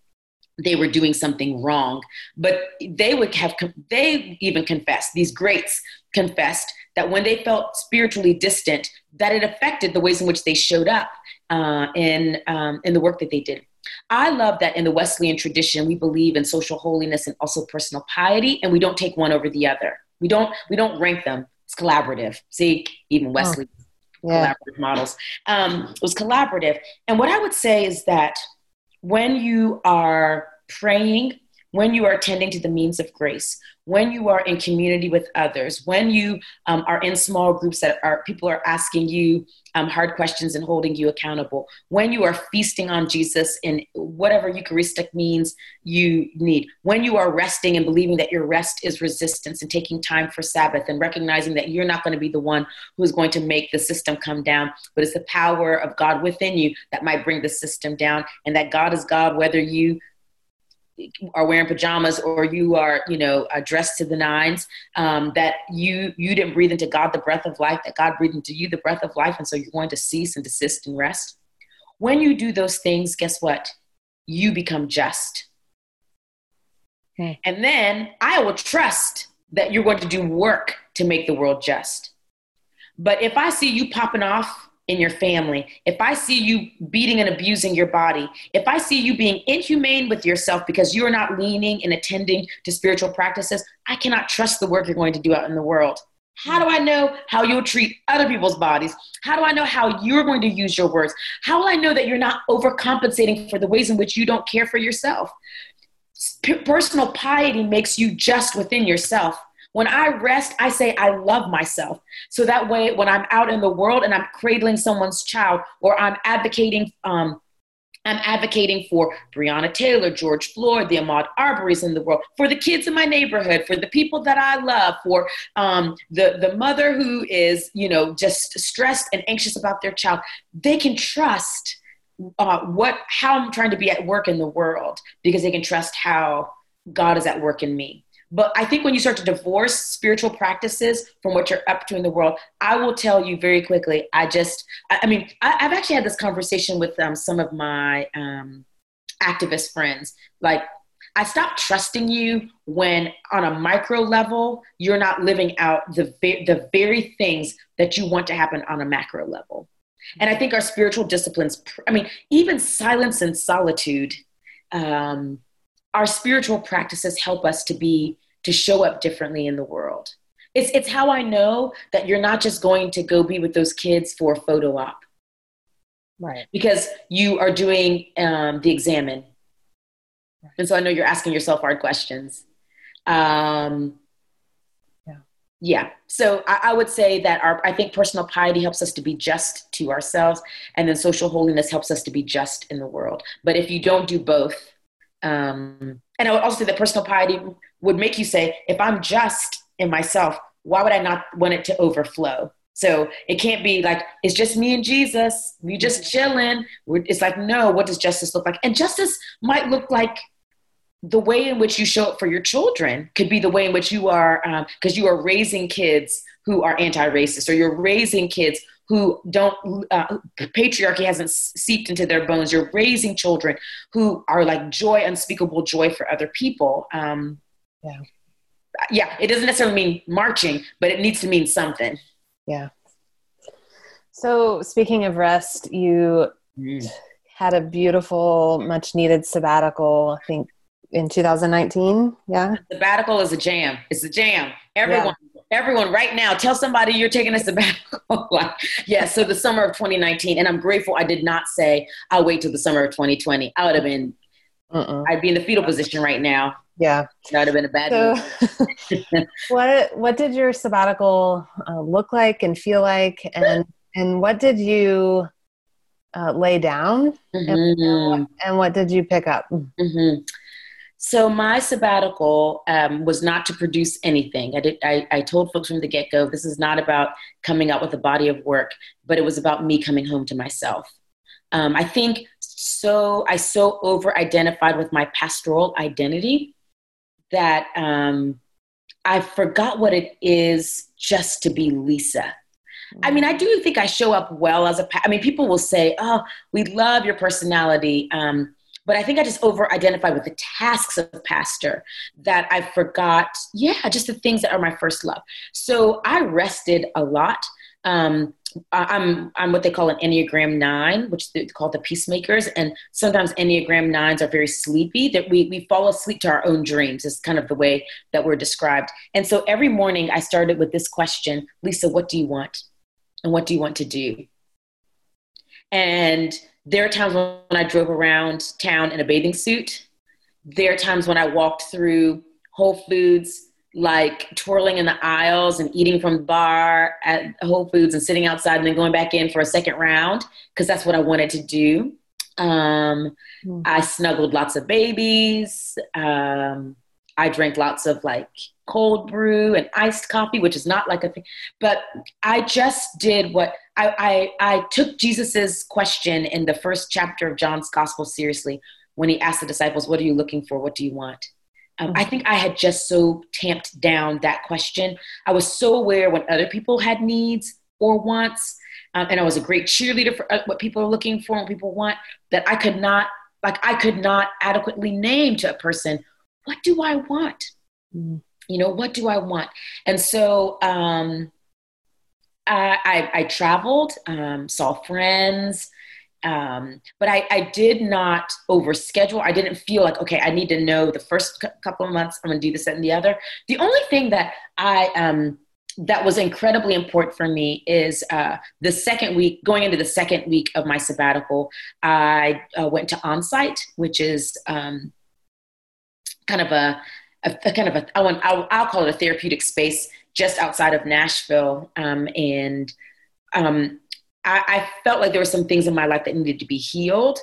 they were doing something wrong but they would have they even confessed these greats confessed that when they felt spiritually distant, that it affected the ways in which they showed up uh, in um, in the work that they did. I love that in the Wesleyan tradition, we believe in social holiness and also personal piety, and we don't take one over the other. We don't we don't rank them. It's collaborative. See, even Wesley. Oh. Yeah. Collaborative models. Um, it was collaborative. And what I would say is that when you are praying when you are attending to the means of grace, when you are in community with others, when you um, are in small groups that are people are asking you um, hard questions and holding you accountable, when you are feasting on Jesus in whatever Eucharistic means you need, when you are resting and believing that your rest is resistance and taking time for Sabbath and recognizing that you're not going to be the one who is going to make the system come down, but it's the power of God within you that might bring the system down, and that God is God whether you are wearing pajamas or you are you know uh, dressed to the nines um, that you you didn't breathe into god the breath of life that god breathed into you the breath of life and so you're going to cease and desist and rest when you do those things guess what you become just okay. Hmm. and then i will trust that you're going to do work to make the world just but if i see you popping off in your family, if I see you beating and abusing your body, if I see you being inhumane with yourself because you are not leaning and attending to spiritual practices, I cannot trust the work you're going to do out in the world. How do I know how you'll treat other people's bodies? How do I know how you're going to use your words? How will I know that you're not overcompensating for the ways in which you don't care for yourself? Personal piety makes you just within yourself. When I rest, I say I love myself. So that way, when I'm out in the world and I'm cradling someone's child or I'm advocating, um, I'm advocating for Breonna Taylor, George Floyd, the Ahmaud Arbery's in the world, for the kids in my neighborhood, for the people that I love, for um, the, the mother who is, you know, just stressed and anxious about their child. They can trust uh, what how I'm trying to be at work in the world because they can trust how God is at work in me. But I think when you start to divorce spiritual practices from what you're up to in the world, I will tell you very quickly. I just, I, mean, I, have actually had this conversation with um, some of my um, activist friends. Like, I stopped trusting you when, on a micro level, you're not living out the the very things that you want to happen on a macro level. And I think our spiritual disciplines, I mean, even silence and solitude, um, our spiritual practices help us to be to show up differently in the world. It's, it's how I know that you're not just going to go be with those kids for a photo op. Right. Because you are doing um, the Examen. And so I know you're asking yourself hard questions. Um, yeah. Yeah. So I, I, would say that our, I think personal piety helps us to be just to ourselves, and then social holiness helps us to be just in the world. But if you don't do both, um, and I would also say that personal piety would make you say, if I'm just in myself, why would I not want it to overflow? So it can't be like, it's just me and Jesus. We just chilling. We're, it's like, no, what does justice look like? And justice might look like the way in which you show up for your children could be the way in which you are, because um, you are raising kids who are anti-racist or you're raising kids who don't uh, patriarchy hasn't seeped into their bones. You're raising children who are like joy unspeakable joy for other people um, yeah. yeah it doesn't necessarily mean marching but it needs to mean something. Yeah. So speaking of rest you mm. had a beautiful much needed sabbatical i think in 2019 yeah? Sabbatical is a jam. It's a jam. Everyone everyone right now tell somebody you're taking a sabbatical. Like yeah so the summer of 2019 and i'm grateful i did not say i'll wait till the summer of 2020 i would have been uh-uh. i'd be in the fetal position right now. Yeah. That would have been a bad so, what what did your sabbatical uh, look like and feel like? And and what did you uh, lay down? Mm-hmm. and, and, what did you pick up? Mm-hmm. So my sabbatical um, was not to produce anything. I did. I, I told folks from the get go, this is not about coming out with a body of work, but it was about me coming home to myself. Um, I think so. I so over identified with my pastoral identity that um, I forgot what it is just to be Lisa. I mean, I do think I show up well as a. I mean, people will say, "Oh, we love your personality." Um, but I think I just over identified with the tasks of pastor that I forgot, yeah, just the things that are my first love. So I rested a lot. Um, I'm I'm what they call an Enneagram nine, which they call the peacemakers, and sometimes Enneagram nines are very sleepy. That we we fall asleep to our own dreams is kind of the way that we're described. And so every morning I started with this question, Lisa, what do you want, and what do you want to do? And there are times when I drove around town in a bathing suit. There are times when I walked through Whole Foods, like twirling in the aisles and eating from the bar at Whole Foods and sitting outside and then going back in for a second round because that's what I wanted to do. Um, mm. I snuggled lots of babies. Um, I drank lots of like cold brew and iced coffee, which is not like a thing. But I just did what I, I, I took Jesus's question in the first chapter of John's gospel seriously when he asked the disciples, What are you looking for? What do you want? Um, I think I had just so tamped down that question. I was so aware when other people had needs or wants, um, and I was a great cheerleader for uh, what people are looking for and what people want, that I could not, like, I could not adequately name to a person, What do I want? Mm. You know what do i want? And so um, I, I, I, traveled um, saw friends um, but I, I did not overschedule. I didn't feel like okay i need to know the first couple of months i'm going to do this and the other. The only thing that i um, that was incredibly important for me is uh, the second week going into the second week of my sabbatical i uh, went to onsite which is um, kind of a a, a kind of a I want I'll, I'll, call it a therapeutic space just outside of Nashville, um, and um, I, I felt like there were some things in my life that needed to be healed.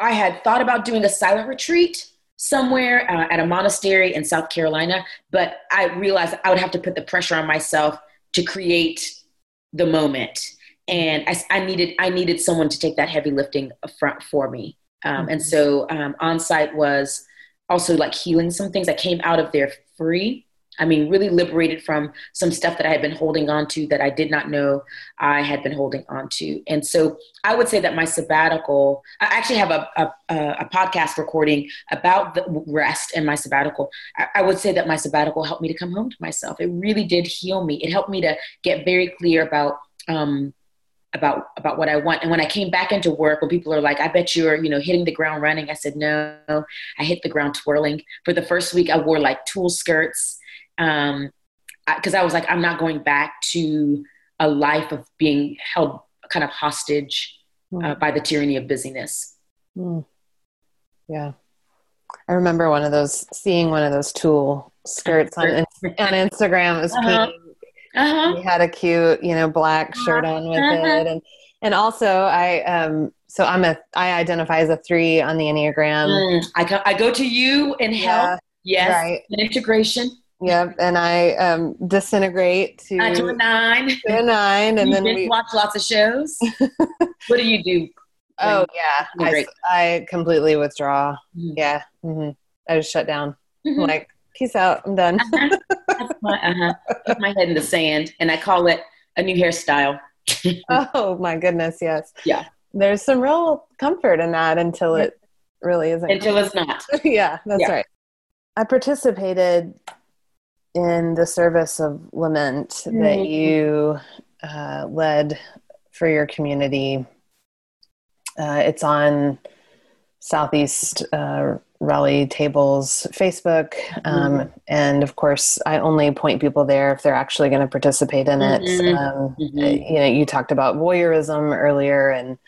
I had thought about doing a silent retreat somewhere uh, at a monastery in South Carolina, but I realized I would have to put the pressure on myself to create the moment, and I, I needed I needed someone to take that heavy lifting front for me. Um, mm-hmm. And so um, Onsite was also like healing some things that came out of there free. I mean, really liberated from some stuff that I had been holding on to that I did not know I had been holding on to. And so I would say that my sabbatical, I actually have a, a, a podcast recording about the rest and my sabbatical. I, I would say that my sabbatical helped me to come home to myself. It really did heal me. It helped me to get very clear about um, about about what I want. And when I came back into work, when people are like, "I bet you're, you know, hitting the ground running," I said, "No, I hit the ground twirling." For the first week, I wore like tulle skirts because um, I, I was like, "I'm not going back to a life of being held kind of hostage uh, mm. by the tyranny of busyness. Mm. Yeah. I remember one of those, seeing one of those tulle skirts on, on Instagram. It was uh-huh. Uh-huh. He had a cute, you know, black shirt on with uh-huh. it. And, and also I, um, so I'm a, I identify as a three on the Enneagram. Mm, I, go, I go to you help. Yeah, yes. Right. integration. Yep, and I um, disintegrate to, uh, to a nine. To a nine, and then we watch lots of shows. what do you do? Oh yeah, I, I completely withdraw. Mm-hmm. Yeah, mm-hmm. I just shut down. Mm-hmm. Like, peace out. I'm done. uh-huh. my, uh-huh. Put my head in the sand, and I call it a new hairstyle. oh my goodness, yes. Yeah. There's some real comfort in that until it really isn't. Until it's not. yeah, that's yeah. right. I participated in the service of lament mm-hmm. that you uh, led for your community. Uh, it's on Southeast uh, Raleigh Tables Facebook. Um, mm-hmm. And of course, I only point people there if they're actually going to participate in it. Mm-hmm. Um, mm-hmm. Uh, you know, you talked about voyeurism earlier and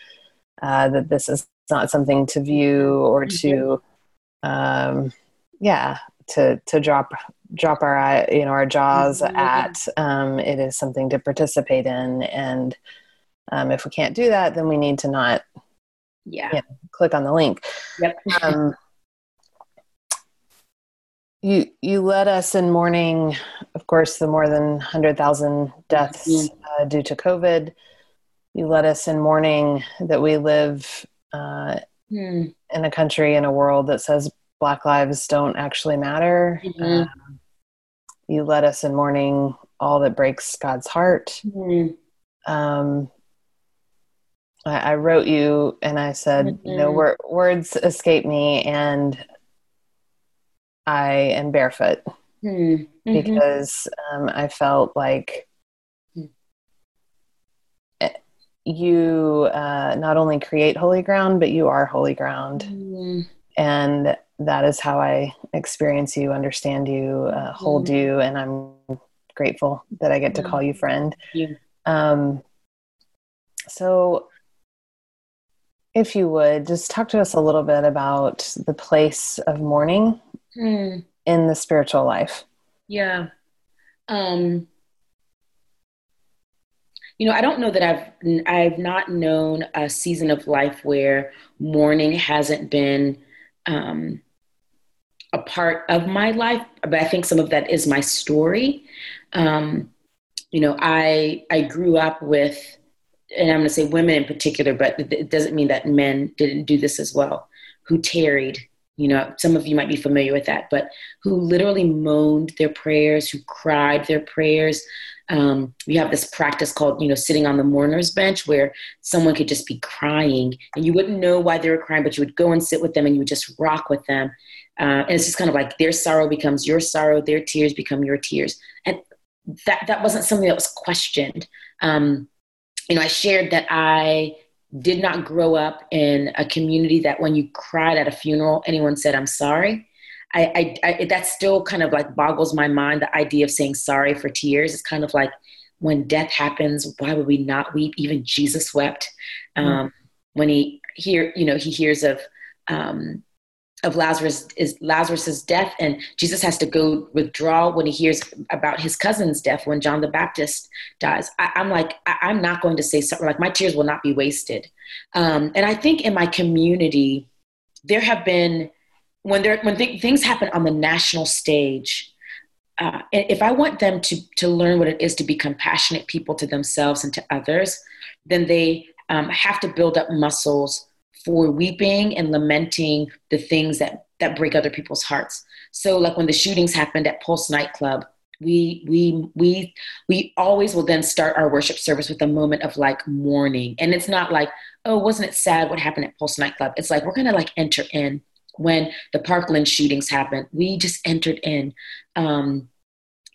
uh, that this is not something to view or mm-hmm. to, um, yeah, to, to drop drop our you know our jaws mm-hmm. at um, it is something to participate in and um, if we can't do that then we need to not yeah you know, click on the link yep um, you you led us in mourning of course the more than 100000 deaths mm-hmm. uh, due to covid you led us in mourning that we live uh, mm. in a country in a world that says black lives don't actually matter mm-hmm. um, you led us in mourning all that breaks god's heart mm-hmm. um, I, I, wrote you and i said mm-hmm. you know wor- words escape me and i am barefoot mm-hmm. because um, i felt like you uh, not only create holy ground, but you are holy ground. Mm. And that is how I experience you, understand you, uh, hold mm. you, and I'm grateful that I get to call you friend. You. Um, so, if you would just talk to us a little bit about the place of mourning mm. in the spiritual life. Yeah. Um, you know, I don't know that I've I've not known a season of life where mourning hasn't been um, a part of my life, but I think some of that is my story. Um, you know, I I grew up with, and I'm going to say women in particular, but it doesn't mean that men didn't do this as well. Who tarried you know some of you might be familiar with that but who literally moaned their prayers who cried their prayers. Um, we have this practice called you know sitting on the mourner's bench where someone could just be crying and you wouldn't know why they were crying but you would go and sit with them and you would just rock with them. Uh, and it's just kind of like their sorrow becomes your sorrow their tears become your tears. And that that wasn't something that was questioned. Um, you know i shared that i did not grow up in a community that when you cried at a funeral, anyone said, I'm sorry. I, I, I, that still kind of like boggles my mind. The idea of saying sorry for tears is kind of like when death happens, why would we not weep? Even Jesus wept mm-hmm. um, mm. when he hear, you know, he hears of um, of Lazarus is Lazarus's death, and Jesus has to go withdraw when he hears about his cousin's death when John the Baptist dies. I, am like, I, am not going to say something like my tears will not be wasted. Um, and I think in my community, there have been when there when th- things happen on the national stage. Uh, if I want them to to learn what it is to be compassionate people to themselves and to others, then they um, have to build up muscles for weeping and lamenting the things that that break other people's hearts. So like when the shootings happened at Pulse nightclub, we we we we always will then start our worship service with a moment of like mourning. And it's not like, oh, wasn't it sad what happened at Pulse nightclub? It's like we're gonna like enter in when the Parkland shootings happened. We just entered in. Um,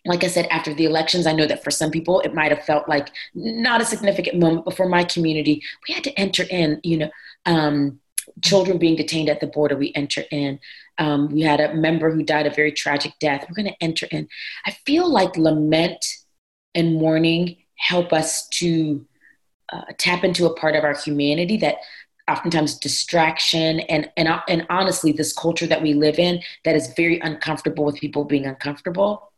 like I said, after the elections, I know that for some people it might have felt like not a significant moment, but for my community, we had to enter in, you know, um, children being detained at the border, we enter in. Um, we had a member who died a very tragic death. We're going to enter in. I feel like lament and mourning help us to uh, tap into a part of our humanity that oftentimes distraction and and and honestly this culture that we live in that is very uncomfortable with people being uncomfortable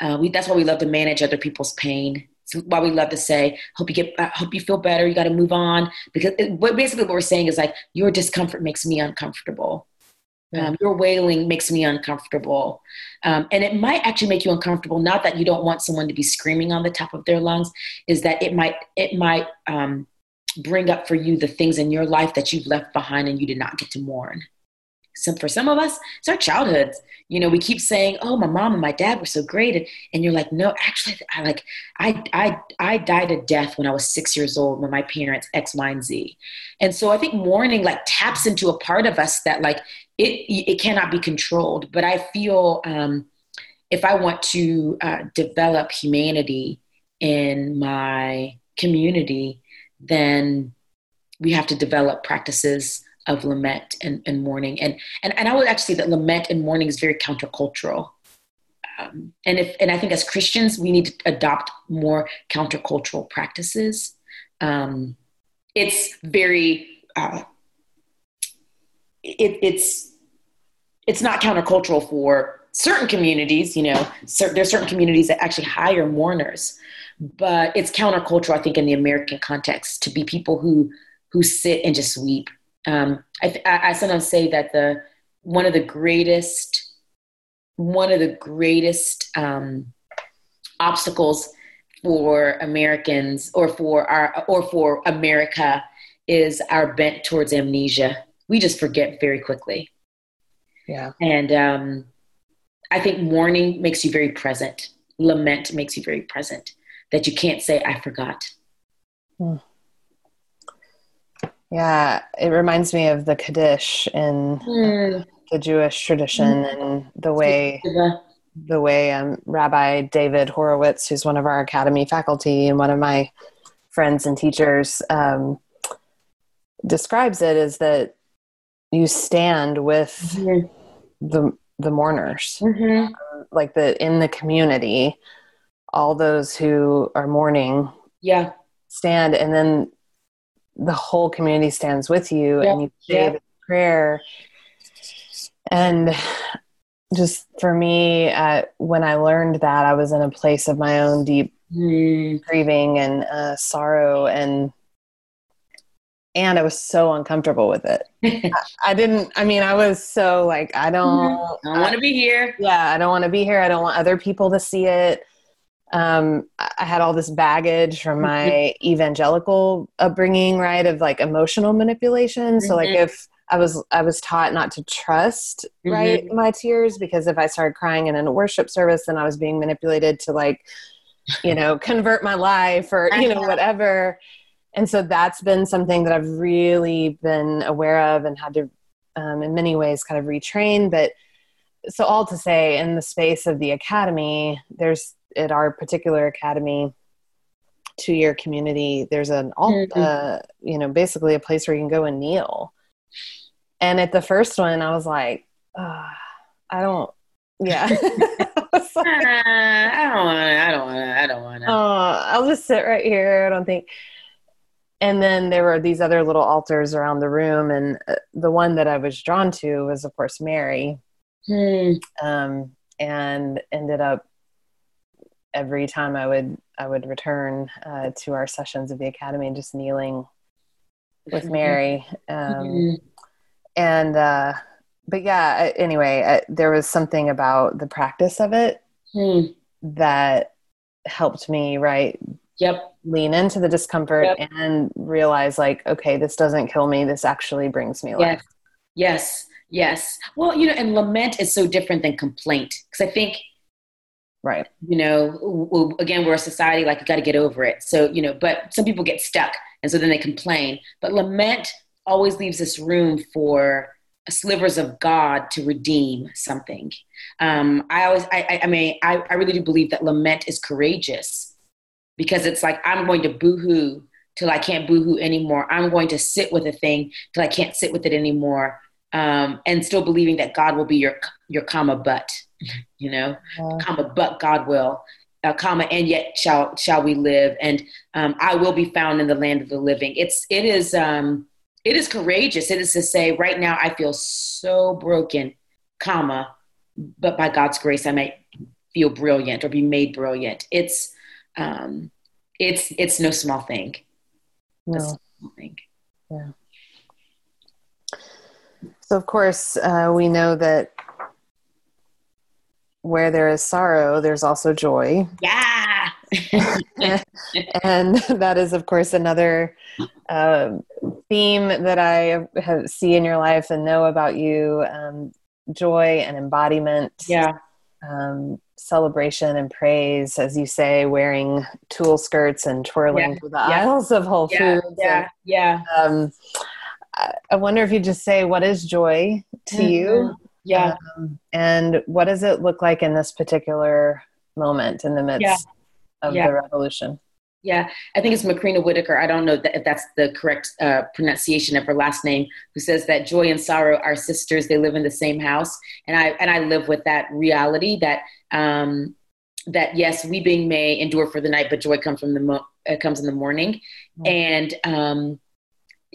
uh, we, that's why we love to manage other people's pain it's why we love to say hope you get uh, hope you feel better you got to move on because it, what basically what we're saying is like your discomfort makes me uncomfortable um, your wailing makes me uncomfortable. Um, and it might actually make you uncomfortable. Not that you don't want someone to be screaming on the top of their lungs, is that it might, it might um, bring up for you the things in your life that you've left behind and you did not get to mourn. For some of us, it's our childhoods. You know, we keep saying, "Oh, my mom and my dad were so great," and, and you're like, "No, actually, I like, I, I, I died a death when I was six years old when my parents X, Y, and Z." And so I think mourning like taps into a part of us that like it, it cannot be controlled. But I feel um, if I want to uh, develop humanity in my community, then we have to develop practices of lament and, and mourning. And, and, and I would actually say that lament and mourning is very countercultural. Um, and if and I think as Christians we need to adopt more countercultural practices. Um, it's very uh, it, it's it's not countercultural for certain communities. You know, cer- there's certain communities that actually hire mourners, but it's countercultural. I think in the American context to be people who who sit and just weep um, I, I, sometimes say that the one of the greatest one of the greatest um, obstacles for Americans or for our or for America is our bent towards amnesia. We just forget very quickly. Yeah, and um, I think mourning makes you very present. Lament makes you very present. That you can't say I forgot. Hmm. Yeah, it reminds me of the Kaddish in mm. the Jewish tradition mm. and the way the way um, Rabbi David Horowitz, who's one of our academy faculty and one of my friends and teachers, um, describes it is that you stand with mm-hmm. the the mourners, mm-hmm. like the in the community, all those who are mourning. Yeah, stand, and then the whole community stands with you yeah. and you say yeah. the prayer and just for me uh, when i learned that i was in a place of my own deep mm. grieving and uh, sorrow and and i was so uncomfortable with it I, I, didn't i mean i was so like i don't mm-hmm. i don't want to be here yeah i don't want to be here i don't want other people to see it um, I had all this baggage from my mm-hmm. evangelical upbringing, right? Of like emotional manipulation. So like mm-hmm. if I was I was taught not to trust mm-hmm. right my tears because if I started crying in a worship service, then I was being manipulated to like, you know, convert my life or you know whatever. And so that's been something that I've really been aware of and had to, um, in many ways, kind of retrain. But so all to say, in the space of the academy, there's at our particular academy two year community there's an mm-hmm. uh, you know basically a place where you can go and kneel. And at the first one i was like oh, i don't yeah. I, like, uh, I don't want to i don't want to i don't want to oh i'll just sit right here i don't think and then there were these other little altars around the room and uh, the one that i was drawn to was of course mary hmm. um, and ended up every time I would I would return uh, to our sessions of the academy, and just kneeling with. Mary, um, mm-hmm. and uh, but yeah. Anyway, I, there was something about the practice of it mm. that helped me. Right. Yep. Lean into the discomfort yep. and realize, like, okay, this doesn't kill me. This actually brings me life. Yes. Yes. Well, you know, and lament is so different than complaint because I think Right. You know, again, we're a society like you got to get over it. So, you know, but some people get stuck and so then they complain. But lament always leaves this room for slivers of God to redeem something. Um, I always, I, I mean, I, I really do believe that lament is courageous because it's like, I'm going to boohoo till I can't boohoo anymore. I'm going to sit with a thing till I can't sit with it anymore. Um, and still believing that God will be your, your comma but you know, yeah. comma, but God will. uh, comma, and yet shall shall we live, and um, I will be found in the land of the living. It's it is um, it is courageous. It is to say, right now I feel so broken, comma, but by God's grace I might feel brilliant or be made brilliant. It's um, it's it's no small thing. No. Small thing. Yeah. So of course uh, we know that where there is sorrow, there's also joy. Yeah. and that is, of course, another uh, theme that I have, see in your life and know about you um, joy and embodiment. Yeah. Um, celebration and praise, as you say, wearing tulle skirts and twirling yeah. through the yeah. aisles of Whole yeah. Foods. Yeah. And, yeah. Um, I wonder if you just say, what is joy to mm-hmm. you? Yeah. Um, and what does it look like in this particular moment in the midst yeah. of yeah. the revolution? Yeah, I think it's Macrina Whitaker. I don't know if that's the correct uh, pronunciation of her last name, who says that joy and sorrow are sisters. They live in the same house, and I and I live with that reality that um, that yes, weeping may endure for the night, but joy comes from the mo- uh, comes in the morning, mm-hmm. and um,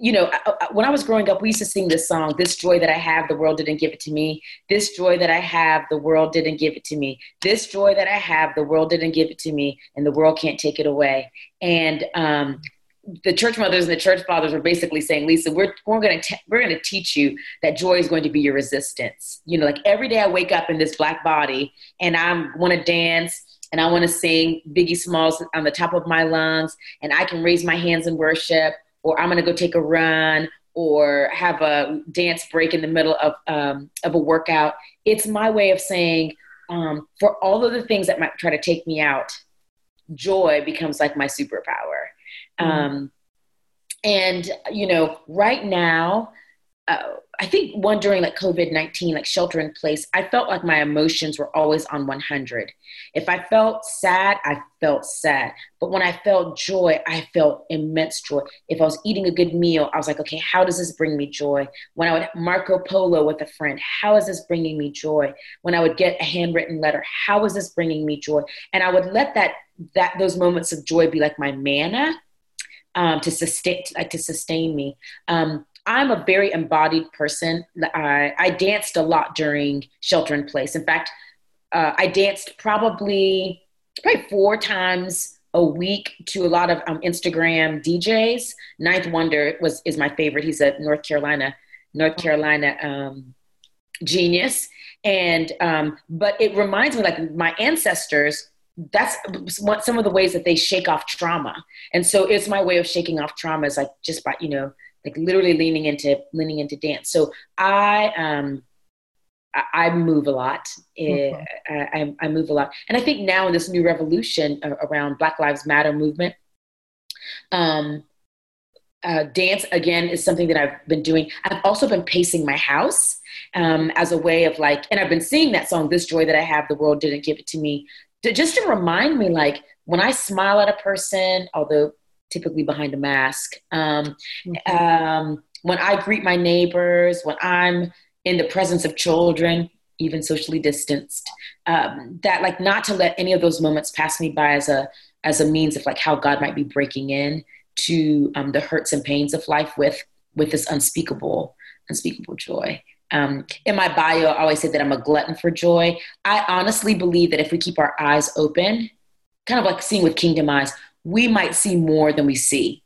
you know, when I was growing up, we used to sing this song, This Joy That I Have, the world didn't give it to me. This joy that I have, the world didn't give it to me. This joy that I have, the world didn't give it to me, and the world can't take it away. And um, the church mothers and the church fathers were basically saying, Lisa, we're, we're going to we're going to teach you that joy is going to be your resistance. You know, like every day I wake up in this black body and I want to dance and I want to sing Biggie Smalls on the top of my lungs, and I can raise my hands in worship or I'm going to go take a run or have a dance break in the middle of, um, of a workout. It's my way of saying, um, for all of the things that might try to take me out, joy becomes like my superpower. Mm-hmm. Um, and, you know, right now, uh, I think one during like COVID 19, like shelter in place, I felt like my emotions were always on 100. If I felt sad, I felt sad. But when I felt joy, I felt immense joy. If I was eating a good meal, I was like, okay, how does this bring me joy? When I would Marco Polo with a friend, how is this bringing me joy? When I would get a handwritten letter, how is this bringing me joy? And I would let that, that those moments of joy be like my manna um, to sustain, like to sustain me. Um, I'm a very embodied person. I, I danced a lot during shelter in place. In fact, uh, I danced probably probably four times a week to a lot of um, Instagram DJs. Ninth Wonder was is my favorite. He's a North Carolina North Carolina um, genius, and um, but it reminds me like my ancestors. That's some of the ways that they shake off trauma, and so it's my way of shaking off trauma is like just by you know like literally leaning into leaning into dance. So I um I, I move a lot. Mm-hmm. I, I, move a lot, and I think now in this new revolution around Black Lives Matter movement, um, uh, dance again is something that I've been doing. I've also been pacing my house um, as a way of like, and I've been singing that song, "This Joy That I Have, the World Didn't Give It to Me," to, just to remind me, like when I smile at a person, although typically behind a mask. Um, mm-hmm. um, when I greet my neighbors, when I'm in the presence of children, even socially distanced, um, that like not to let any of those moments pass me by as a as a means of like how God might be breaking in to um, the hurts and pains of life with with this unspeakable unspeakable joy. Um, in my bio, I always say that I'm a glutton for joy. I honestly believe that if we keep our eyes open, kind of like seeing with kingdom eyes, we might see more than we see,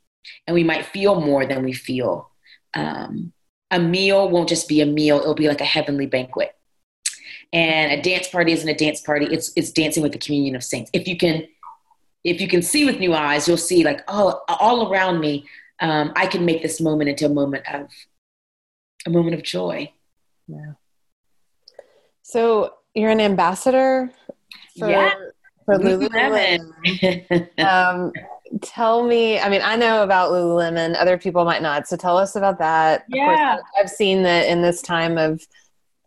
and we might feel more than we feel. Um, a meal won't just be a meal; it'll be like a heavenly banquet. And a dance party isn't a dance party; it's it's dancing with the communion of saints. If you can, if you can see with new eyes, you'll see like oh, all around me, um, I can make this moment into a moment of a moment of joy. Yeah. So you're an ambassador for yeah for Lululemon. um, tell me, I mean, I know about Lululemon, other people might not. So tell us about that. Yeah. Course, I've seen that in this time of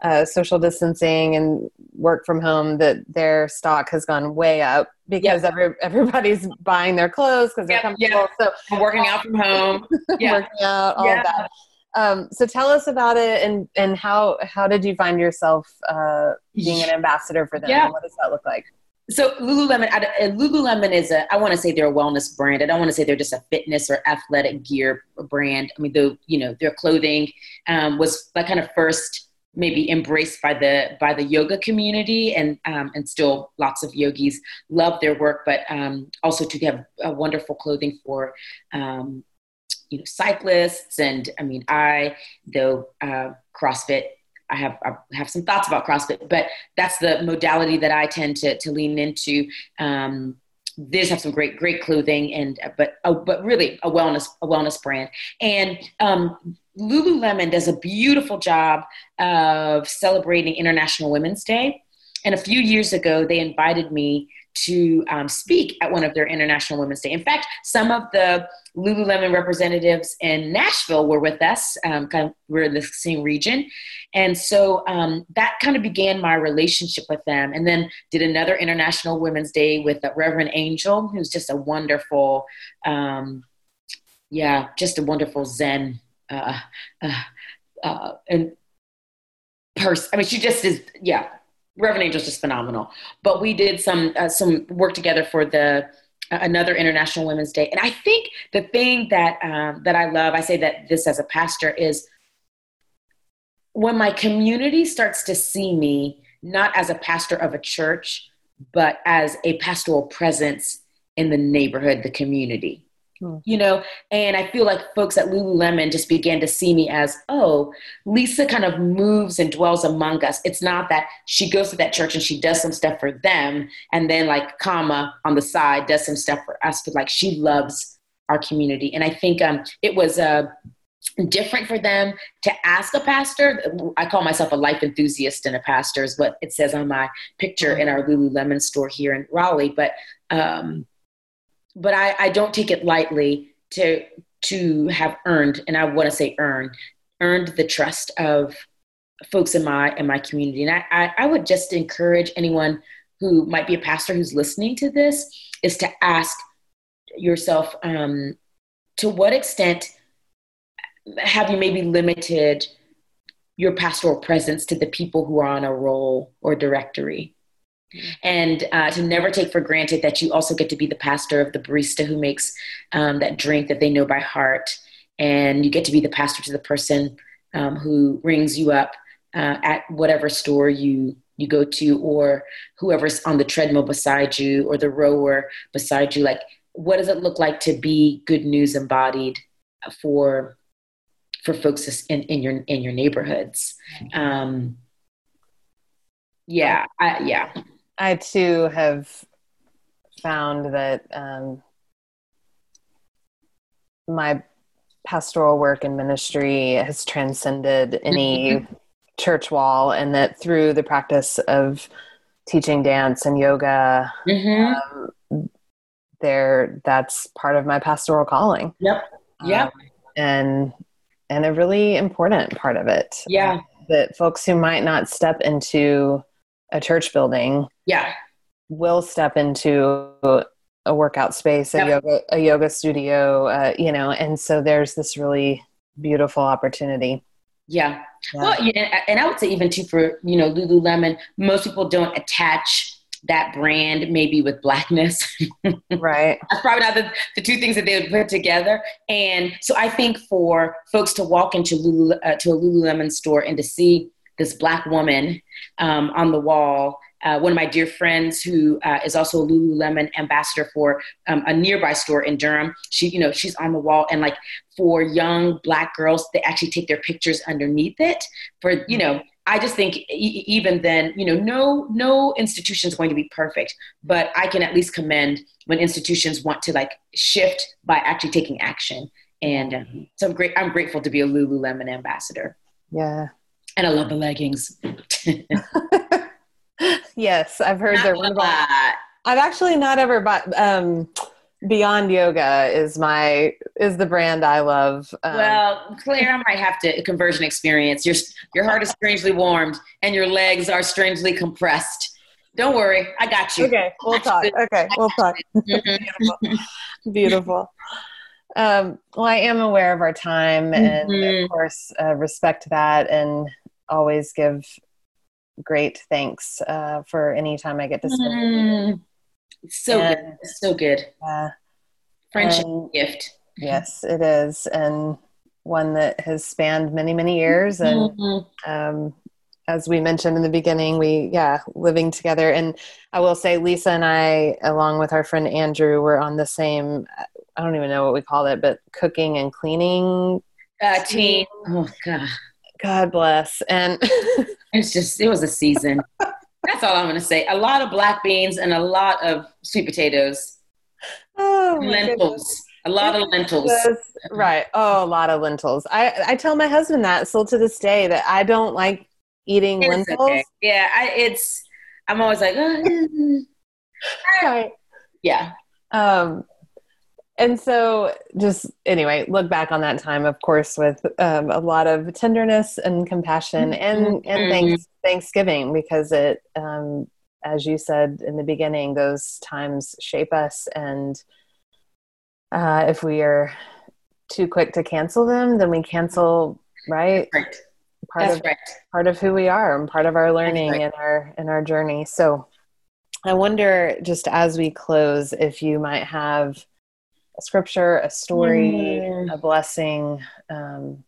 uh, social distancing and work from home that their stock has gone way up because yep. every, everybody's buying their clothes because they're yep, comfortable. Yep. So working out from home, yeah. working out, all yeah. of that. Um, so tell us about it and, and how, how did you find yourself uh, being an ambassador for them? Yeah. what does that look like? So Lululemon, Lululemon is a. I want to say they're a wellness brand. I don't want to say they're just a fitness or athletic gear brand. I mean, the you know their clothing um, was kind of first maybe embraced by the by the yoga community and um, and still lots of yogis love their work but um, also to have a wonderful clothing for um, you know cyclists and i mean i though uh, crossfit I have I have some thoughts about CrossFit, but that's the modality that I tend to to lean into. Um, they just have some great great clothing and but uh, but really a wellness a wellness brand and um, Lululemon does a beautiful job of celebrating International Women's Day. And a few years ago, they invited me to um, speak at one of their International Women's Day. In fact, some of the Lululemon representatives in Nashville were with us. Um, kind of, we're in the same region, and so um, that kind of began my relationship with them. And then did another International Women's Day with Reverend Angel, who's just a wonderful, um, yeah, just a wonderful Zen uh, uh, uh, and person. I mean, she just is, yeah. Reverend Angel's just phenomenal. But we did some uh, some work together for the uh, another International Women's Day, and I think the thing that um, that I love, I say that this as a pastor is when my community starts to see me not as a pastor of a church, but as a pastoral presence in the neighborhood, the community. Hmm. You know, and I feel like folks at Lululemon just began to see me as, oh, Lisa kind of moves and dwells among us. It's not that she goes to that church and she does some stuff for them and then, like, comma on the side, does some stuff for us, but like she loves our community. And I think um, it was uh, different for them to ask a pastor. I call myself a life enthusiast and a pastor, is what it says on my picture in our Lululemon store here in Raleigh. But um, but I, I don't take it lightly to to have earned, and I want to say earned, earned the trust of folks in my in my community. And I, I, I would just encourage anyone who might be a pastor who's listening to this is to ask yourself um, to what extent have you maybe limited your pastoral presence to the people who are on a roll or directory and uh, to never take for granted that you also get to be the pastor of the barista who makes um, that drink that they know by heart. And you get to be the pastor to the person um, who rings you up uh, at whatever store you you go to or whoever's on the treadmill beside you or the rower beside you. Like what does it look like to be good news embodied for for folks in, in your in your neighborhoods? Um, yeah I, yeah I too have found that um, my pastoral work and ministry has transcended any mm-hmm. church wall, and that through the practice of teaching dance and yoga, mm-hmm. um, there that's part of my pastoral calling. Yep. Yep. Um, and and a really important part of it. Yeah. Uh, that folks who might not step into a church building yeah. will step into a workout space a yep. yoga a yoga studio uh, you know and so there's this really beautiful opportunity. Yeah, yeah. well yeah, and i would say even too for you know lululemon most people don't attach that brand maybe with blackness. Right. That's probably not the, the two things that they would put together. And so i think for folks to walk into Lulu, uh, to a lululemon store and to see this black woman um, on the wall. Uh, one of my dear friends who uh, is also a Lululemon ambassador for um, a nearby store in Durham. She, you know, she's on the wall, and like for young black girls, they actually take their pictures underneath it. For you know, I just think e- even then, you know, no no institution is going to be perfect, but I can at least commend when institutions want to like shift by actually taking action. And um, so I'm great. I'm grateful to be a Lululemon ambassador. Yeah, and I love the leggings. yes, I've heard they're wonderful. I've actually not ever bought. Um, Beyond Yoga is my is the brand I love. Um, well, Claire, I might have to conversion experience. Your your heart is strangely warmed and your legs are strangely compressed. Don't worry, I got you. Okay, we'll talk. Okay, we'll talk. Beautiful. Beautiful. Um, well, I am aware of our time, and mm-hmm. of course, uh, respect that, and always give great thanks uh, for any time I get to spend. Mm, so and, good. So good. Uh, Friendship and, gift. Yes, it is. And one that has spanned many, many years. And mm-hmm. um, as we mentioned in the beginning, we, yeah, living together. And I will say, Lisa and I, along with our friend Andrew, were on the same, I don't even know what we called it, but cooking and cleaning uh, team. Oh, God. God bless. And it's just, it was a season. That's all I'm going to say. A lot of black beans and a lot of sweet potatoes. Oh, lentils. A lot of lentils. Right. Oh, a lot of lentils. I, I tell my husband that still to this day that I don't like eating it's lentils. Okay. Yeah, I, it's. I'm always like, oh. right. Yeah. Um, and so just anyway look back on that time of course with um, a lot of tenderness and compassion and mm-hmm. and thanks, thanksgiving because it um, as you said in the beginning those times shape us and uh, if we are too quick to cancel them then we cancel right right part That's of right. part of who we are and part of our learning right. and our in our journey. So I wonder just as we close if you might have a scripture, a story, mm. a blessing, um,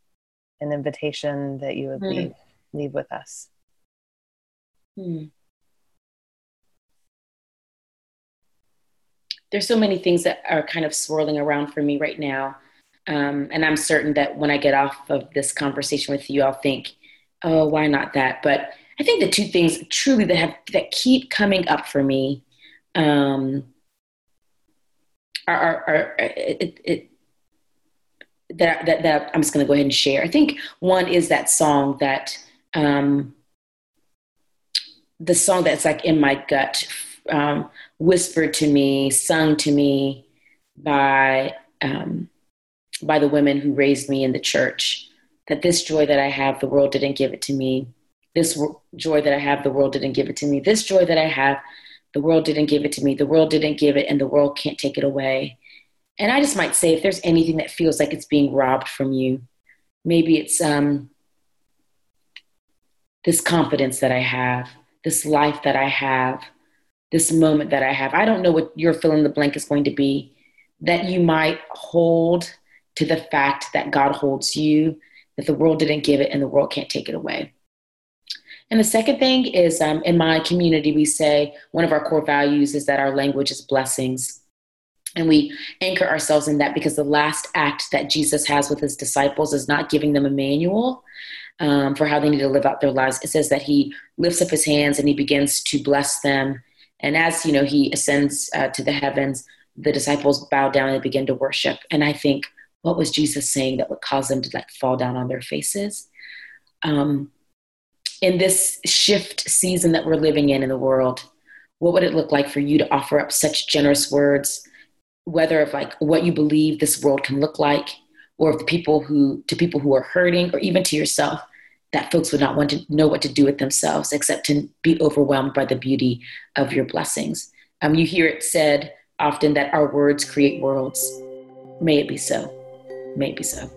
an invitation that you would mm. leave leave with us. Mm. There's so many things that are kind of swirling around for me right now. Um, and I'm certain that when I get off of this conversation with you, I'll think, oh, why not that? But I think the two things truly that have that keep coming up for me um, are, are, are it, it, that, that, that I'm just going to go ahead and share. I think one is that song that um, the song that's like in my gut, um, whispered to me, sung to me by um, by the women who raised me in the church that this joy that I have, the world didn't give it to me. This joy that I have, the world didn't give it to me. This joy that I have, the world didn't give it to me. The world didn't give it, and the world can't take it away. And I just might say, if there's anything that feels like it's being robbed from you, maybe it's um, this confidence that I have, this life that I have, this moment that I have. I don't know what your fill in the blank is going to be that you might hold to the fact that God holds you, that the world didn't give it and the world can't take it away. And the second thing is um, in my community, we say one of our core values is that our language is blessings. And we anchor ourselves in that because the last act that Jesus has with his disciples is not giving them a manual um, for how they need to live out their lives. It says that he lifts up his hands and he begins to bless them. And as you know, he ascends uh, to the heavens, the disciples bow down and begin to worship. And I think, what was Jesus saying that would cause them to like fall down on their faces? Um, in this shift season that we're living in in the world, what would it look like for you to offer up such generous words, whether of like what you believe this world can look like, or of the people who to people who are hurting, or even to yourself, that folks would not want to know what to do with themselves except to be overwhelmed by the beauty of your blessings. Um, you hear it said often that our words create worlds. May it be so. Maybe so.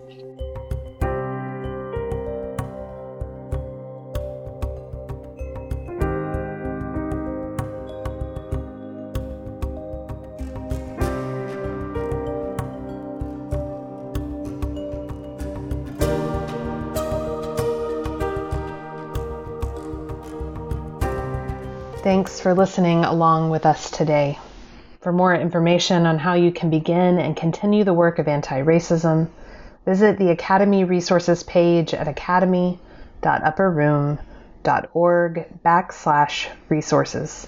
For listening along with us today. For more information on how you can begin and continue the work of anti racism, visit the Academy resources page at academy.upperroom.org backslash resources.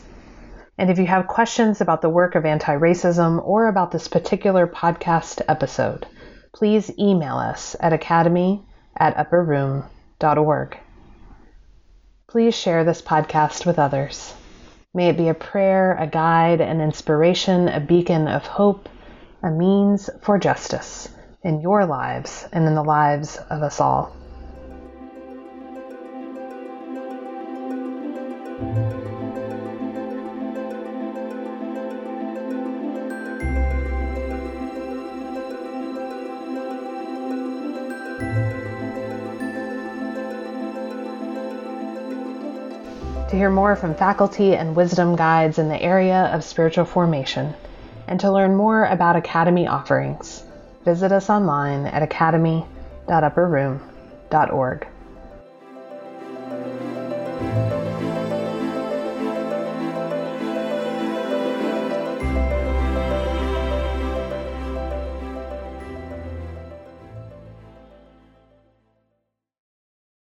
And if you have questions about the work of anti racism or about this particular podcast episode, please email us at academy at upperroom.org. Please share this podcast with others. May it be a prayer, a guide, an inspiration, a beacon of hope, a means for justice in your lives and in the lives of us all. To hear more from faculty and wisdom guides in the area of spiritual formation, and to learn more about Academy offerings, visit us online at academy.upperroom.org.